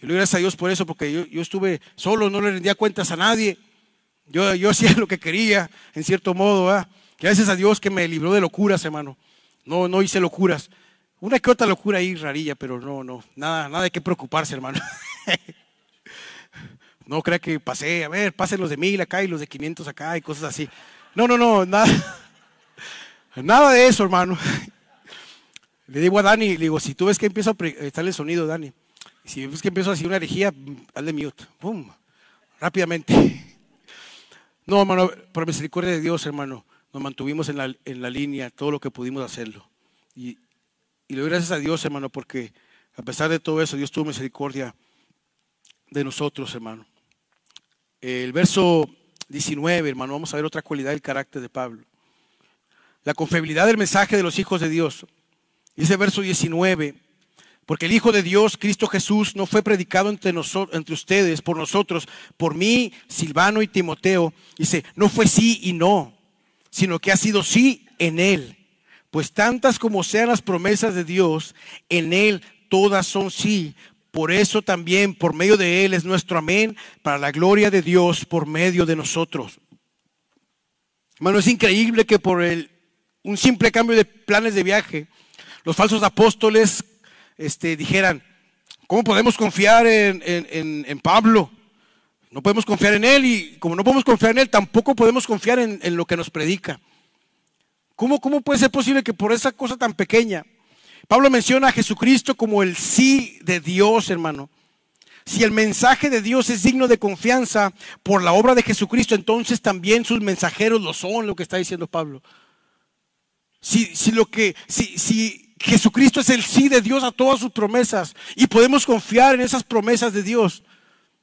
Y le gracias a Dios por eso, porque yo, yo, estuve solo, no le rendía cuentas a nadie. Yo, yo hacía lo que quería, en cierto modo. ¿verdad? Gracias a Dios que me libró de locuras, hermano. No, no hice locuras. Una que otra locura ahí rarilla, pero no, no, nada, nada de qué preocuparse, hermano. no crea que pasé, a ver, pasen los de mil acá y los de 500 acá y cosas así. No, no, no, nada, nada de eso, hermano. Le digo a Dani, le digo, si tú ves que empiezo a estar el sonido, Dani, si ves que empiezo a decir una herejía, hazle mute, pum, rápidamente. No, hermano, por misericordia de Dios, hermano, nos mantuvimos en la, en la línea todo lo que pudimos hacerlo. Y, y le doy gracias a Dios, hermano, porque a pesar de todo eso, Dios tuvo misericordia de nosotros, hermano. El verso 19, hermano, vamos a ver otra cualidad del carácter de Pablo. La confiabilidad del mensaje de los hijos de Dios. Dice verso 19, porque el Hijo de Dios, Cristo Jesús, no fue predicado entre, nosotros, entre ustedes, por nosotros, por mí, Silvano y Timoteo. Dice, no fue sí y no, sino que ha sido sí en Él. Pues tantas como sean las promesas de Dios, en Él todas son sí. Por eso también por medio de Él es nuestro amén, para la gloria de Dios por medio de nosotros. Hermano, es increíble que por el, un simple cambio de planes de viaje, los falsos apóstoles este, dijeran, ¿cómo podemos confiar en, en, en Pablo? No podemos confiar en Él y como no podemos confiar en Él, tampoco podemos confiar en, en lo que nos predica. ¿Cómo, ¿Cómo puede ser posible que por esa cosa tan pequeña? Pablo menciona a Jesucristo como el sí de Dios, hermano. Si el mensaje de Dios es digno de confianza por la obra de Jesucristo, entonces también sus mensajeros lo son, lo que está diciendo Pablo. Si, si lo que, si, si Jesucristo es el sí de Dios a todas sus promesas y podemos confiar en esas promesas de Dios,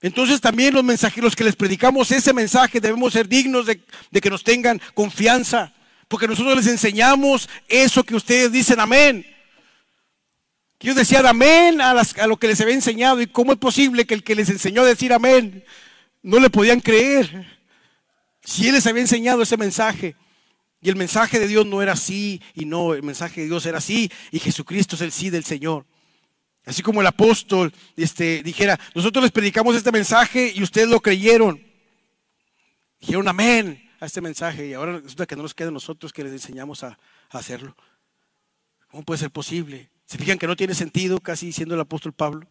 entonces también los mensajeros que les predicamos ese mensaje debemos ser dignos de, que nos tengan confianza, porque nosotros les enseñamos eso que ustedes dicen amén. Ellos decían amén a, a lo que les había enseñado y cómo es posible que el que les enseñó a decir amén no le podían creer si él les había enseñado ese mensaje. Y el mensaje de Dios no era así y no, el mensaje de Dios era así y Jesucristo es el sí del Señor. Así como el apóstol este, dijera, nosotros les predicamos este mensaje y ustedes lo creyeron. Dijeron amén a este mensaje y ahora resulta que no nos queda nosotros que les enseñamos a, a hacerlo. ¿Cómo puede ser posible? ¿Se fijan que no tiene sentido casi diciendo el apóstol Pablo?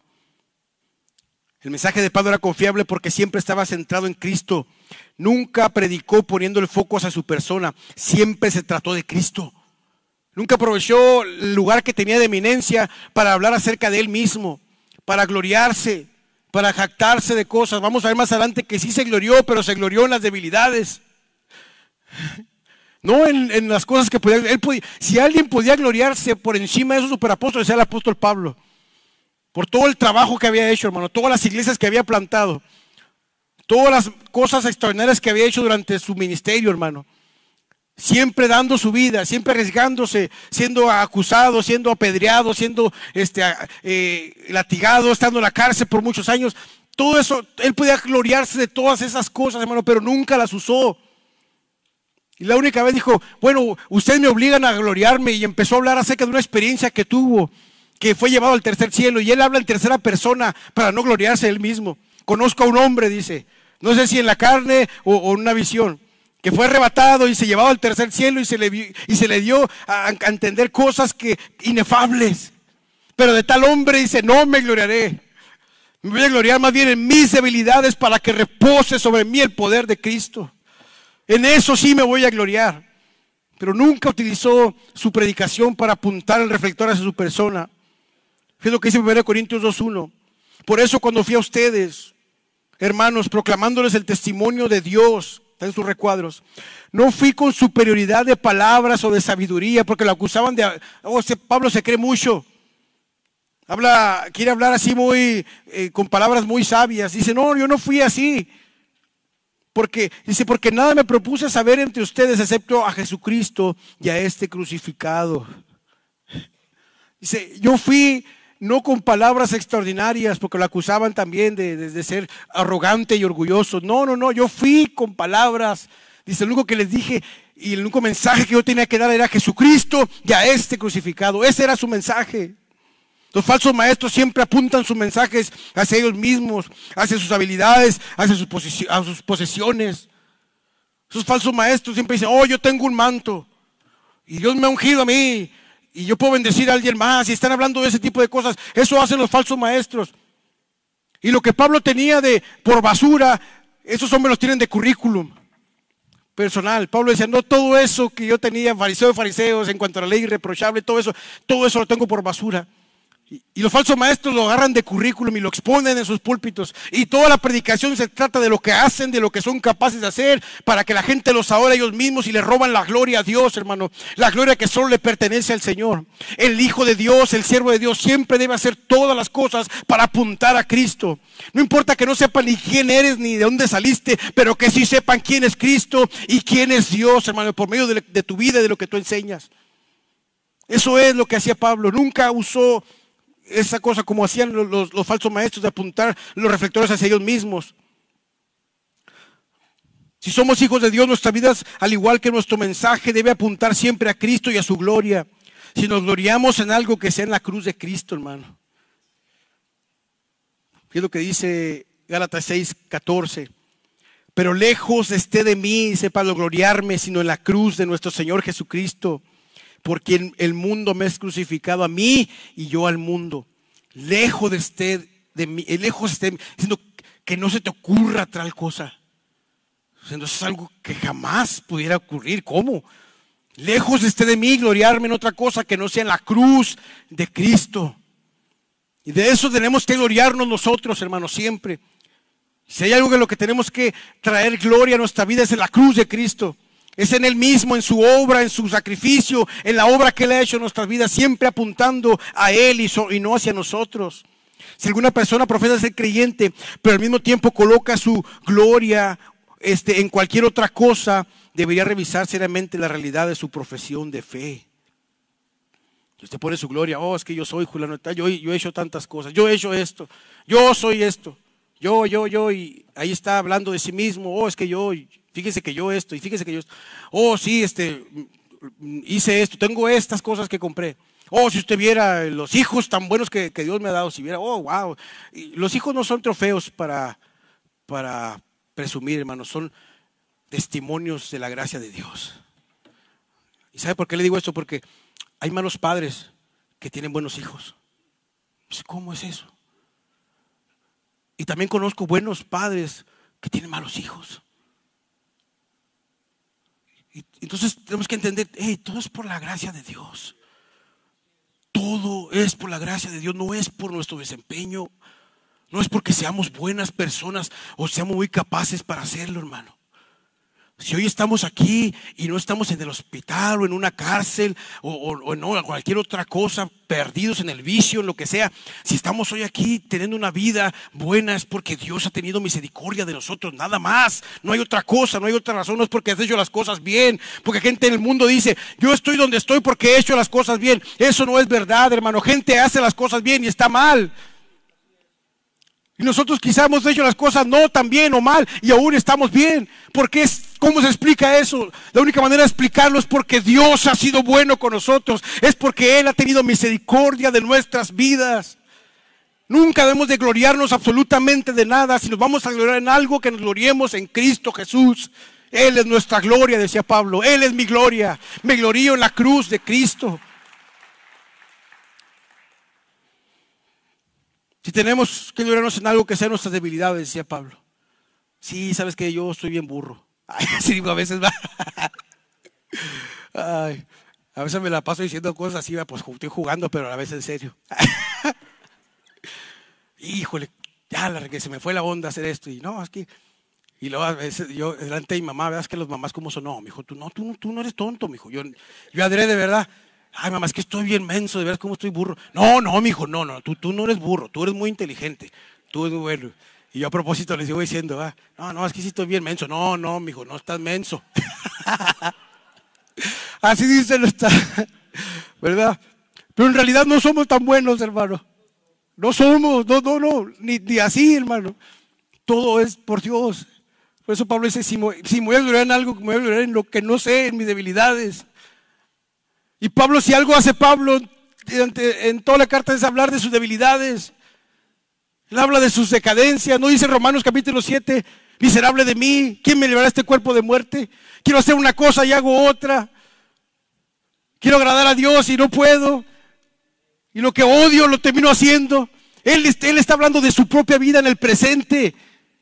El mensaje de Pablo era confiable porque siempre estaba centrado en Cristo. Nunca predicó poniendo el foco hacia su persona. Siempre se trató de Cristo. Nunca aprovechó el lugar que tenía de eminencia para hablar acerca de él mismo, para gloriarse, para jactarse de cosas. Vamos a ver más adelante que sí se glorió, pero se glorió en las debilidades. No en, las cosas que podía, él podía. Si alguien podía gloriarse por encima de esos superapóstoles, era el apóstol Pablo. Por todo el trabajo que había hecho, hermano, todas las iglesias que había plantado, todas las cosas extraordinarias que había hecho durante su ministerio, hermano siempre dando su vida, siempre arriesgándose, siendo acusado, siendo apedreado, siendo este, eh, latigado, estando en la cárcel por muchos años. Todo eso, él podía gloriarse de todas esas cosas, hermano, pero nunca las usó. Y la única vez dijo, bueno, ustedes me obligan a gloriarme y empezó a hablar acerca de una experiencia que tuvo, que fue llevado al tercer cielo. Y él habla en tercera persona para no gloriarse él mismo. Conozco a un hombre, dice, no sé si en la carne o en una visión que fue arrebatado y se llevado al tercer cielo y se le, y se le dio a, entender cosas que inefables. Pero de tal hombre dice, no me gloriaré. Me voy a gloriar más bien en mis debilidades para que repose sobre mí el poder de Cristo. En eso sí me voy a gloriar. Pero nunca utilizó su predicación para apuntar el reflector hacia su persona. Es lo que dice 1 Corintios 2.1. Por eso cuando fui a ustedes, hermanos, proclamándoles el testimonio de Dios, en sus recuadros. No fui con superioridad de palabras o de sabiduría, porque lo acusaban de, oh, Pablo se cree mucho. Habla, quiere hablar así muy, eh, con palabras muy sabias. Dice, no, yo no fui así. Porque, dice, porque nada me propuse saber entre ustedes excepto a Jesucristo y a este crucificado. Dice, yo fui no con palabras extraordinarias, porque lo acusaban también de, ser arrogante y orgulloso. No, no, no, yo fui con palabras. Dice, lo único que les dije y el único mensaje que yo tenía que dar era Jesucristo y a este crucificado. Ese era su mensaje. Los falsos maestros siempre apuntan sus mensajes hacia ellos mismos, hacia sus habilidades, hacia sus, sus posesiones. Esos falsos maestros siempre dicen, oh, yo tengo un manto y Dios me ha ungido a mí y yo puedo bendecir a alguien más y están hablando de ese tipo de cosas. Eso hacen los falsos maestros. Y lo que Pablo tenía de por basura, esos hombres los tienen de currículum personal. Pablo decía, no todo eso que yo tenía, fariseos, fariseos, en cuanto a la ley irreprochable, todo eso, todo eso lo tengo por basura. Y los falsos maestros lo agarran de currículum y lo exponen en sus púlpitos. Y toda la predicación se trata de lo que hacen, de lo que son capaces de hacer, para que la gente los adore ellos mismos y le roban la gloria a Dios, hermano. La gloria que solo le pertenece al Señor. El Hijo de Dios, el siervo de Dios, siempre debe hacer todas las cosas para apuntar a Cristo. No importa que no sepan ni quién eres ni de dónde saliste, pero que sí sepan quién es Cristo y quién es Dios, hermano, por medio de, tu vida y de lo que tú enseñas. Eso es lo que hacía Pablo. Nunca usó esa cosa como hacían los, falsos maestros de apuntar los reflectores hacia ellos mismos. Si somos hijos de Dios, nuestras vidas, al igual que nuestro mensaje, debe apuntar siempre a Cristo y a su gloria. Si nos gloriamos en algo que sea en la cruz de Cristo, hermano. Es lo que dice Gálatas 6, 14. Pero lejos esté de mí, sepa lo gloriarme, sino en la cruz de nuestro Señor Jesucristo porque el mundo me es crucificado a mí y yo al mundo. Lejos de usted, de mí, eh, lejos esté, diciendo que no se te ocurra tal cosa. Eso es algo que jamás pudiera ocurrir. ¿Cómo? Lejos esté de mí gloriarme en otra cosa que no sea en la cruz de Cristo. Y de eso tenemos que gloriarnos nosotros, hermanos, siempre. Si hay algo en lo que tenemos que traer gloria a nuestra vida es en la cruz de Cristo. Es en Él mismo, en su obra, en su sacrificio, en la obra que Él ha hecho en nuestras vidas, siempre apuntando a Él y, no hacia nosotros. Si alguna persona profesa ser creyente, pero al mismo tiempo coloca su gloria este, en cualquier otra cosa, debería revisar seriamente la realidad de su profesión de fe. Usted pone su gloria, oh, es que yo soy Julián, yo, yo he hecho tantas cosas, yo he hecho esto, yo soy esto, yo, yo, yo, y ahí está hablando de sí mismo, oh, es que yo, fíjese que yo esto, y fíjese que yo esto. Oh, sí, este, hice esto, tengo estas cosas que compré. Oh, si usted viera los hijos tan buenos que, Dios me ha dado, si viera, oh, wow. los hijos no son trofeos para, para presumir, hermanos, son testimonios de la gracia de Dios. ¿Y sabe por qué le digo esto? Porque hay malos padres que tienen buenos hijos. ¿Cómo es eso? Y también conozco buenos padres que tienen malos hijos. Entonces tenemos que entender, hey, todo es por la gracia de Dios. Todo es por la gracia de Dios, no es por nuestro desempeño, no es porque seamos buenas personas o seamos muy capaces para hacerlo, hermano. Si hoy estamos aquí y no estamos en el hospital o en una cárcel o, en cualquier otra cosa, perdidos en el vicio, en lo que sea, si estamos hoy aquí teniendo una vida buena es porque Dios ha tenido misericordia de nosotros, nada más. No hay otra cosa, no hay otra razón, no es porque has hecho las cosas bien, porque gente en el mundo dice, yo estoy donde estoy porque he hecho las cosas bien. Eso no es verdad, hermano. Gente hace las cosas bien y está mal. Y nosotros quizás hemos hecho las cosas no tan bien o mal y aún estamos bien. ¿Por qué? ¿Cómo se explica eso? La única manera de explicarlo es porque Dios ha sido bueno con nosotros. Es porque Él ha tenido misericordia de nuestras vidas. Nunca debemos de gloriarnos absolutamente de nada. Si nos vamos a gloriar en algo, que nos gloriemos en Cristo Jesús. Él es nuestra gloria, decía Pablo. Él es mi gloria. Me glorío en la cruz de Cristo. Si tenemos que gloriarnos en algo que sea nuestras debilidades, decía Pablo. Sí, sabes que yo estoy bien burro. Así digo, a veces va. A veces me la paso diciendo cosas así, pues estoy jugando, pero a veces en serio. Híjole, ya la que se me fue la onda hacer esto. Y no, es que. Y luego a veces yo delante de mi mamá, veas que los mamás como son. No, mijo, tú no, tú, tú no eres tonto, mijo. Yo, yo adré de verdad. Ay, mamá, es que estoy bien menso, de ver cómo estoy burro. No, no, mijo, no, no, tú, tú no eres burro, tú eres muy inteligente, tú eres bueno. Y yo a propósito les sigo diciendo, ah, no, no, es que sí estoy bien menso. No, no, mijo, no estás menso. Así dice está, ¿verdad? Pero en realidad no somos tan buenos, hermano. No somos, no, no, no, ni, así, hermano. Todo es por Dios. Por eso Pablo dice, si me, si voy a glorar en algo, me voy a glorar en lo que no sé, en mis debilidades. Y Pablo, si algo hace Pablo en toda la carta es hablar de sus debilidades. Él habla de sus decadencias. No dice Romanos capítulo 7, miserable de mí, ¿quién me llevará este cuerpo de muerte? Quiero hacer una cosa y hago otra. Quiero agradar a Dios y no puedo. Y lo que odio lo termino haciendo. Él, está hablando de su propia vida en el presente.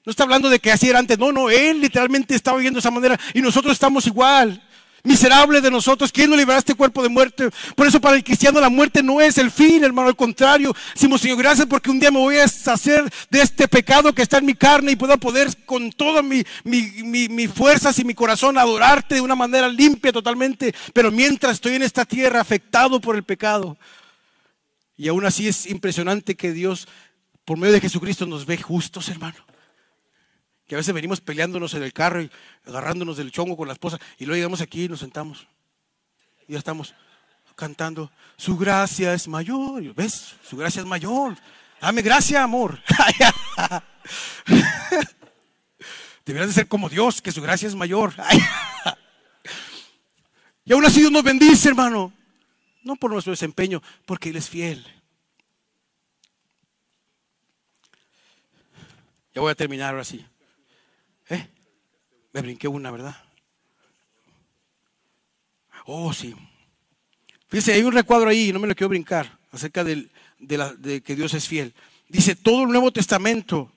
No está hablando de que así era antes. No, no, él literalmente está viviendo de esa manera y nosotros estamos igual. Miserable de nosotros, ¿quién nos librará este cuerpo de muerte? Por eso para el cristiano la muerte no es el fin, hermano, al contrario. Decimos, Señor, gracias porque un día me voy a deshacer de este pecado que está en mi carne y pueda poder con todas mis mi, fuerzas y mi corazón adorarte de una manera limpia totalmente. Pero mientras estoy en esta tierra afectado por el pecado. Y aún así es impresionante que Dios, por medio de Jesucristo, nos ve justos, hermano. Que a veces venimos peleándonos en el carro y agarrándonos del chongo con la esposa y luego llegamos aquí y nos sentamos. Y ya estamos cantando, su gracia es mayor. ¿Ves? Su gracia es mayor. Dame gracia, amor. Deberías de ser como Dios, que su gracia es mayor. y aún así Dios nos bendice, hermano. No por nuestro desempeño, porque Él es fiel. Ya voy a terminar ahora sí. Me brinqué una, ¿verdad? Oh, sí. Fíjense, hay un recuadro ahí, no me lo quiero brincar, acerca de, de que Dios es fiel. Dice, todo el Nuevo Testamento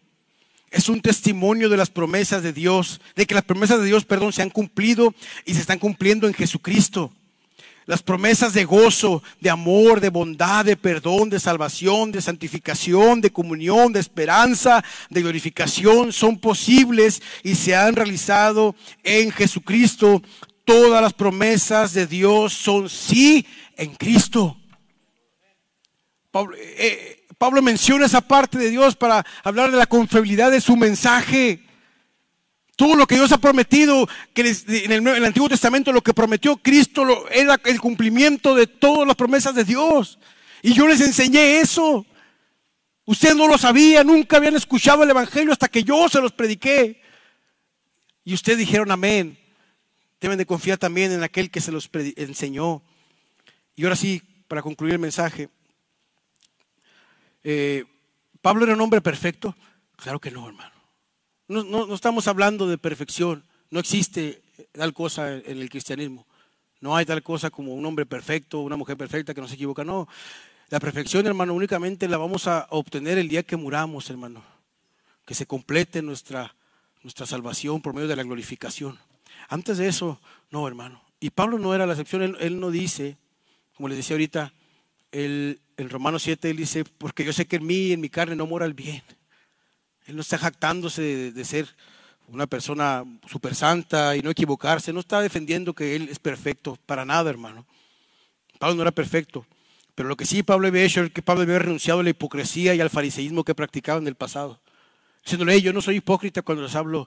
es un testimonio de las promesas de Dios, de que las promesas de Dios, perdón, se han cumplido y se están cumpliendo en Jesucristo. Las promesas de gozo, de amor, de bondad, de perdón, de salvación, de santificación, de comunión, de esperanza, de glorificación son posibles y se han realizado en Jesucristo. Todas las promesas de Dios son sí en Cristo. Pablo, eh, Pablo menciona esa parte de Dios para hablar de la confiabilidad de su mensaje. Todo lo que Dios ha prometido, que en el, Antiguo Testamento lo que prometió Cristo era el cumplimiento de todas las promesas de Dios. Y yo les enseñé eso. Ustedes no lo sabían, nunca habían escuchado el Evangelio hasta que yo se los prediqué. Y ustedes dijeron amén. Deben de confiar también en aquel que se los enseñó. Y ahora sí, para concluir el mensaje. Eh, ¿Pablo era un hombre perfecto? Claro que no, hermano. No, estamos hablando de perfección. No existe tal cosa en el cristianismo. No hay tal cosa como un hombre perfecto, una mujer perfecta que no se equivoca. No. La perfección, hermano, únicamente la vamos a obtener el día que muramos, hermano. Que se complete nuestra, nuestra salvación por medio de la glorificación. Antes de eso, no, hermano. Y Pablo no era la excepción, él, no dice, como les decía ahorita, el, el Romano 7, él dice, porque yo sé que en mí, en mi carne, no mora el bien. Él no está jactándose de, ser una persona súper santa y no equivocarse, no está defendiendo que él es perfecto, para nada, hermano. Pablo no era perfecto, pero lo que sí Pablo había hecho es que Pablo había renunciado a la hipocresía y al fariseísmo que practicaba en el pasado. Diciéndole, yo no soy hipócrita cuando les hablo,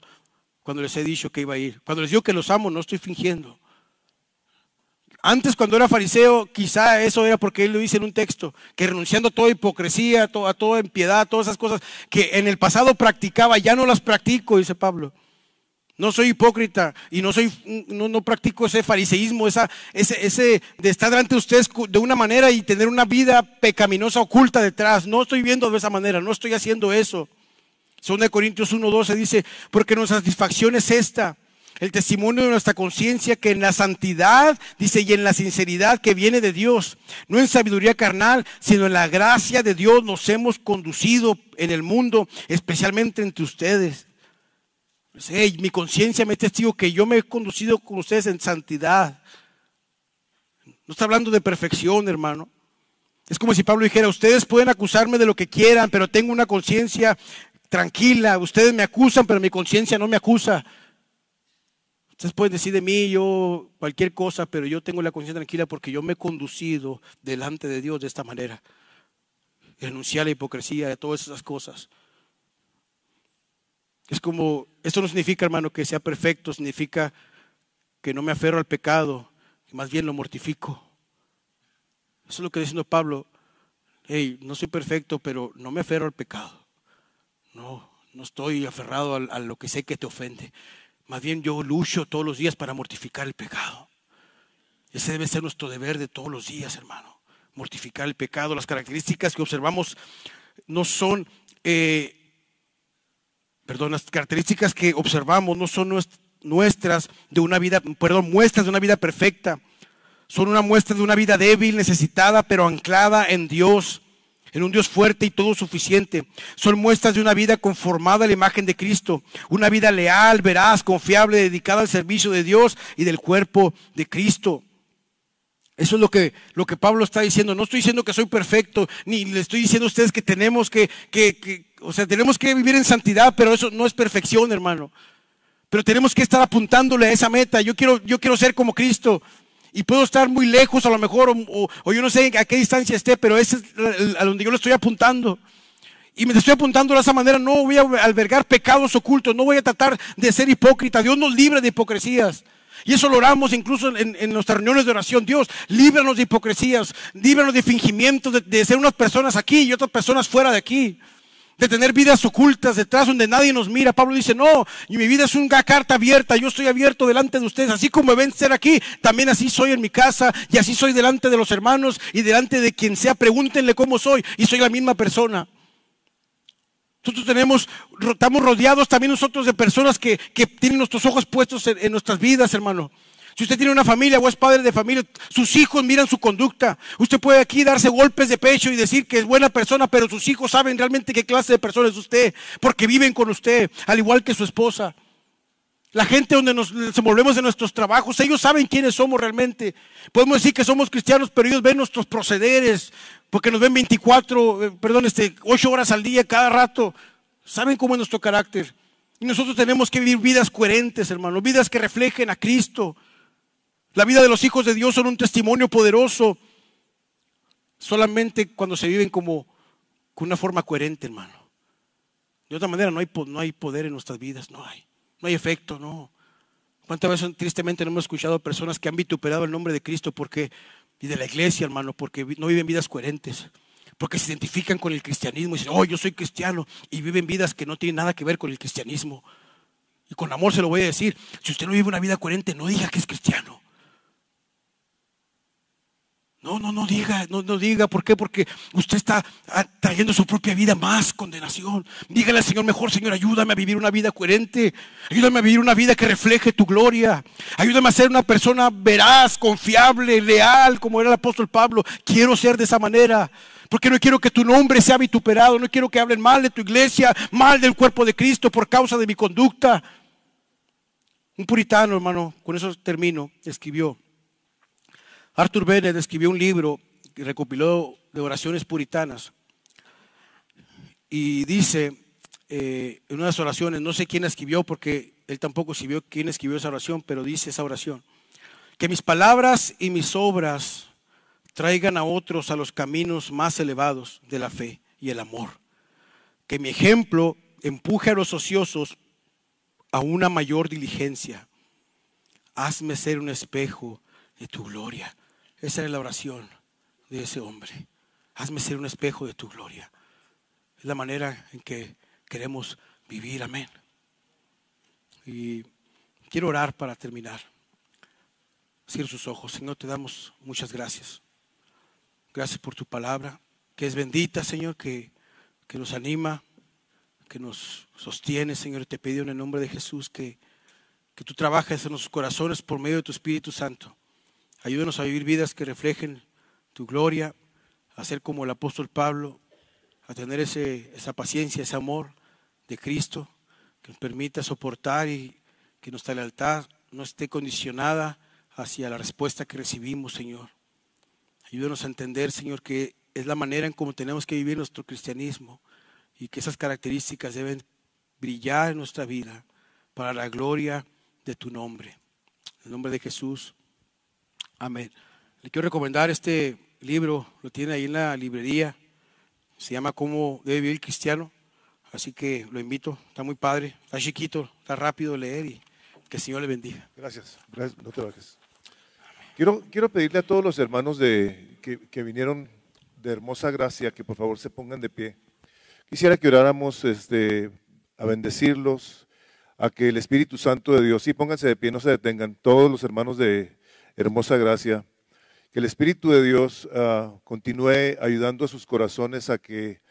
cuando les he dicho que iba a ir. Cuando les digo que los amo, no estoy fingiendo. Antes cuando era fariseo, quizá eso era porque él lo dice en un texto, que renunciando a toda hipocresía, a toda, impiedad, a todas esas cosas que en el pasado practicaba, ya no las practico, dice Pablo. No soy hipócrita y no soy, no, no practico ese fariseísmo, esa, ese, ese de estar de ustedes de una manera y tener una vida pecaminosa oculta detrás. No estoy viendo de esa manera, no estoy haciendo eso. Son de Corintios 1.12 dice, porque nuestra satisfacción es esta, el testimonio de nuestra conciencia que en la santidad, dice, y en la sinceridad que viene de Dios, no en sabiduría carnal, sino en la gracia de Dios nos hemos conducido en el mundo, especialmente entre ustedes. Pues, mi conciencia me testigo que yo me he conducido con ustedes en santidad. No está hablando de perfección, hermano. Es como si Pablo dijera, ustedes pueden acusarme de lo que quieran, pero tengo una conciencia tranquila. Ustedes me acusan, pero mi conciencia no me acusa. Ustedes pueden decir de mí yo cualquier cosa, pero yo tengo la conciencia tranquila porque yo me he conducido delante de Dios de esta manera. Renunciar a la hipocresía, a todas esas cosas. Es como, esto no significa, hermano, que sea perfecto, significa que no me aferro al pecado, que más bien lo mortifico. Eso es lo que está diciendo Pablo. Hey, no soy perfecto, pero no me aferro al pecado. No, no estoy aferrado a lo que sé que te ofende. Más bien yo lucho todos los días para mortificar el pecado. Ese debe ser nuestro deber de todos los días, hermano. Mortificar el pecado. Las características que observamos no son, eh, perdón, las características que observamos no son nuestras de una vida, perdón, muestras de una vida perfecta. Son una muestra de una vida débil, necesitada, pero anclada en Dios en un Dios fuerte y todo suficiente. Son muestras de una vida conformada a la imagen de Cristo, una vida leal, veraz, confiable, dedicada al servicio de Dios y del cuerpo de Cristo. Eso es lo que, lo que Pablo está diciendo. No estoy diciendo que soy perfecto, ni le estoy diciendo a ustedes que tenemos que, que, o sea, tenemos que vivir en santidad, pero eso no es perfección, hermano. Pero tenemos que estar apuntándole a esa meta. Yo quiero, yo quiero ser como Cristo. Y puedo estar muy lejos a lo mejor, o, yo no sé a qué distancia esté, pero ese es a donde yo lo estoy apuntando. Y me estoy apuntando de esa manera, no voy a albergar pecados ocultos, no voy a tratar de ser hipócrita. Dios nos libre de hipocresías. Y eso lo oramos incluso en, nuestras reuniones de oración. Dios, líbranos de hipocresías, líbranos de fingimientos, de ser unas personas aquí y otras personas fuera de aquí de tener vidas ocultas detrás donde nadie nos mira. Pablo dice, no, y mi vida es una carta abierta, yo estoy abierto delante de ustedes, así como me ven ser aquí, también así soy en mi casa y así soy delante de los hermanos y delante de quien sea, pregúntenle cómo soy y soy la misma persona. Nosotros tenemos, estamos rodeados también nosotros de personas que, tienen nuestros ojos puestos en nuestras vidas, hermano. Si usted tiene una familia o es padre de familia, sus hijos miran su conducta. Usted puede aquí darse golpes de pecho y decir que es buena persona, pero sus hijos saben realmente qué clase de persona es usted, porque viven con usted, al igual que su esposa. La gente donde nos desenvolvemos en nuestros trabajos, ellos saben quiénes somos realmente. Podemos decir que somos cristianos, pero ellos ven nuestros procederes, porque nos ven 24, eh, perdón, este, 8 horas al día cada rato. Saben cómo es nuestro carácter. Y nosotros tenemos que vivir vidas coherentes, hermano, vidas que reflejen a Cristo. La vida de los hijos de Dios son un testimonio poderoso solamente cuando se viven como con una forma coherente, hermano. De otra manera no hay, no hay poder en nuestras vidas, no hay. No hay efecto, no. ¿Cuántas veces tristemente no hemos escuchado personas que han vituperado el nombre de Cristo porque, y de la iglesia, hermano, porque no viven vidas coherentes? Porque se identifican con el cristianismo y dicen, oh, yo soy cristiano, y viven vidas que no tienen nada que ver con el cristianismo. Y con amor se lo voy a decir, si usted no vive una vida coherente, no diga que es cristiano. No, no, no diga, no, no diga, ¿por qué? Porque usted está trayendo su propia vida más condenación. Dígale al Señor, mejor Señor, ayúdame a vivir una vida coherente, ayúdame a vivir una vida que refleje tu gloria, ayúdame a ser una persona veraz, confiable, leal, como era el apóstol Pablo. Quiero ser de esa manera, porque no quiero que tu nombre sea vituperado, no quiero que hablen mal de tu iglesia, mal del cuerpo de Cristo por causa de mi conducta. Un puritano, hermano, con eso termino, escribió. Arthur Bennett escribió un libro que recopiló de oraciones puritanas. Y dice eh, en unas oraciones, no sé quién escribió porque él tampoco escribió quién escribió esa oración, pero dice esa oración, que mis palabras y mis obras traigan a otros a los caminos más elevados de la fe y el amor. Que mi ejemplo empuje a los ociosos a una mayor diligencia. Hazme ser un espejo de tu gloria. Esa era la oración de ese hombre. Hazme ser un espejo de tu gloria. Es la manera en que queremos vivir. Amén. Y quiero orar para terminar. Cierra sus ojos. Señor, te damos muchas gracias. Gracias por tu palabra, que es bendita, Señor, que, que nos anima, que nos sostiene, Señor. Te pido en el nombre de Jesús que, que tú trabajes en nuestros corazones por medio de tu Espíritu Santo. Ayúdanos a vivir vidas que reflejen tu gloria, a ser como el apóstol Pablo, a tener ese, esa paciencia, ese amor de Cristo, que nos permita soportar y que nuestra lealtad no esté condicionada hacia la respuesta que recibimos, Señor. Ayúdanos a entender, Señor, que es la manera en cómo tenemos que vivir nuestro cristianismo y que esas características deben brillar en nuestra vida para la gloria de tu nombre. En el nombre de Jesús. Amén. Le quiero recomendar este libro, lo tiene ahí en la librería. Se llama Cómo debe vivir el cristiano. Así que lo invito, está muy padre, está chiquito, está rápido leer y que el Señor le bendiga. Gracias, no te bajes. Quiero, quiero pedirle a todos los hermanos de, que, que vinieron de hermosa gracia que por favor se pongan de pie. Quisiera que oráramos este, a bendecirlos, a que el Espíritu Santo de Dios, sí, pónganse de pie, no se detengan, todos los hermanos de hermosa gracia, que el Espíritu de Dios uh, continúe ayudando a sus corazones a que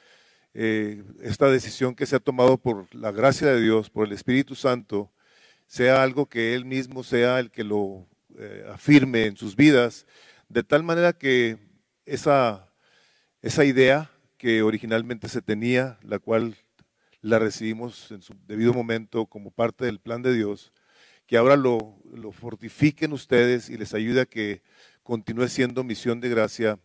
eh, esta decisión que se ha tomado por la gracia de Dios, por el Espíritu Santo, sea algo que Él mismo sea el que lo eh, afirme en sus vidas, de tal manera que esa, esa idea que originalmente se tenía, la cual la recibimos en su debido momento como parte del plan de Dios, que ahora lo, fortifiquen ustedes y les ayude a que continúe siendo misión de gracia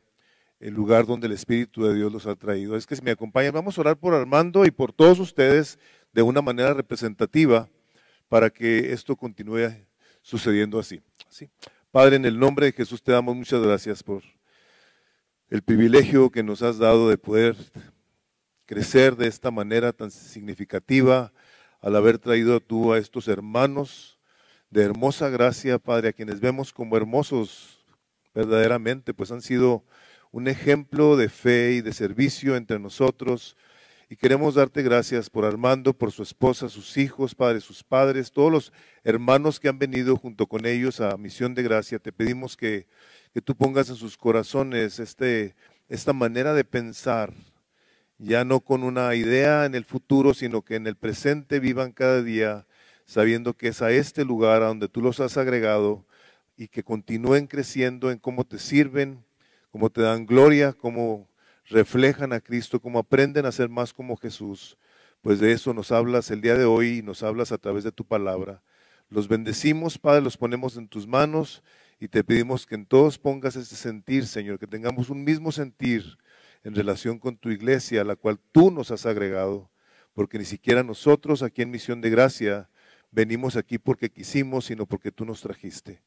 el lugar donde el Espíritu de Dios los ha traído. Es que si me acompañan, vamos a orar por Armando y por todos ustedes de una manera representativa para que esto continúe sucediendo así. ¿sí? Padre, en el nombre de Jesús te damos muchas gracias por el privilegio que nos has dado de poder crecer de esta manera tan significativa al haber traído tú a estos hermanos de hermosa gracia, Padre, a quienes vemos como hermosos verdaderamente, pues han sido un ejemplo de fe y de servicio entre nosotros. Y queremos darte gracias por Armando, por su esposa, sus hijos, Padre, sus padres, todos los hermanos que han venido junto con ellos a Misión de Gracia. Te pedimos que que tú pongas en sus corazones este, esta manera de pensar, ya no con una idea en el futuro, sino que en el presente vivan cada día sabiendo que es a este lugar a donde tú los has agregado y que continúen creciendo en cómo te sirven, cómo te dan gloria, cómo reflejan a Cristo, cómo aprenden a ser más como Jesús. Pues de eso nos hablas el día de hoy y nos hablas a través de tu palabra. Los bendecimos, Padre, los ponemos en tus manos y te pedimos que en todos pongas este sentir, Señor, que tengamos un mismo sentir en relación con tu iglesia, a la cual tú nos has agregado, porque ni siquiera nosotros aquí en Misión de Gracia venimos aquí porque quisimos, sino porque tú nos trajiste.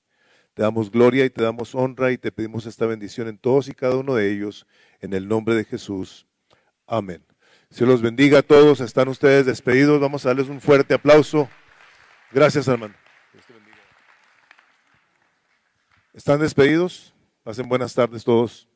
Te damos gloria y te damos honra y te pedimos esta bendición en todos y cada uno de ellos, en el nombre de Jesús. Amén. Se los bendiga a todos, están ustedes despedidos, vamos a darles un fuerte aplauso. Gracias, hermano. ¿Están despedidos? Pasen buenas tardes todos.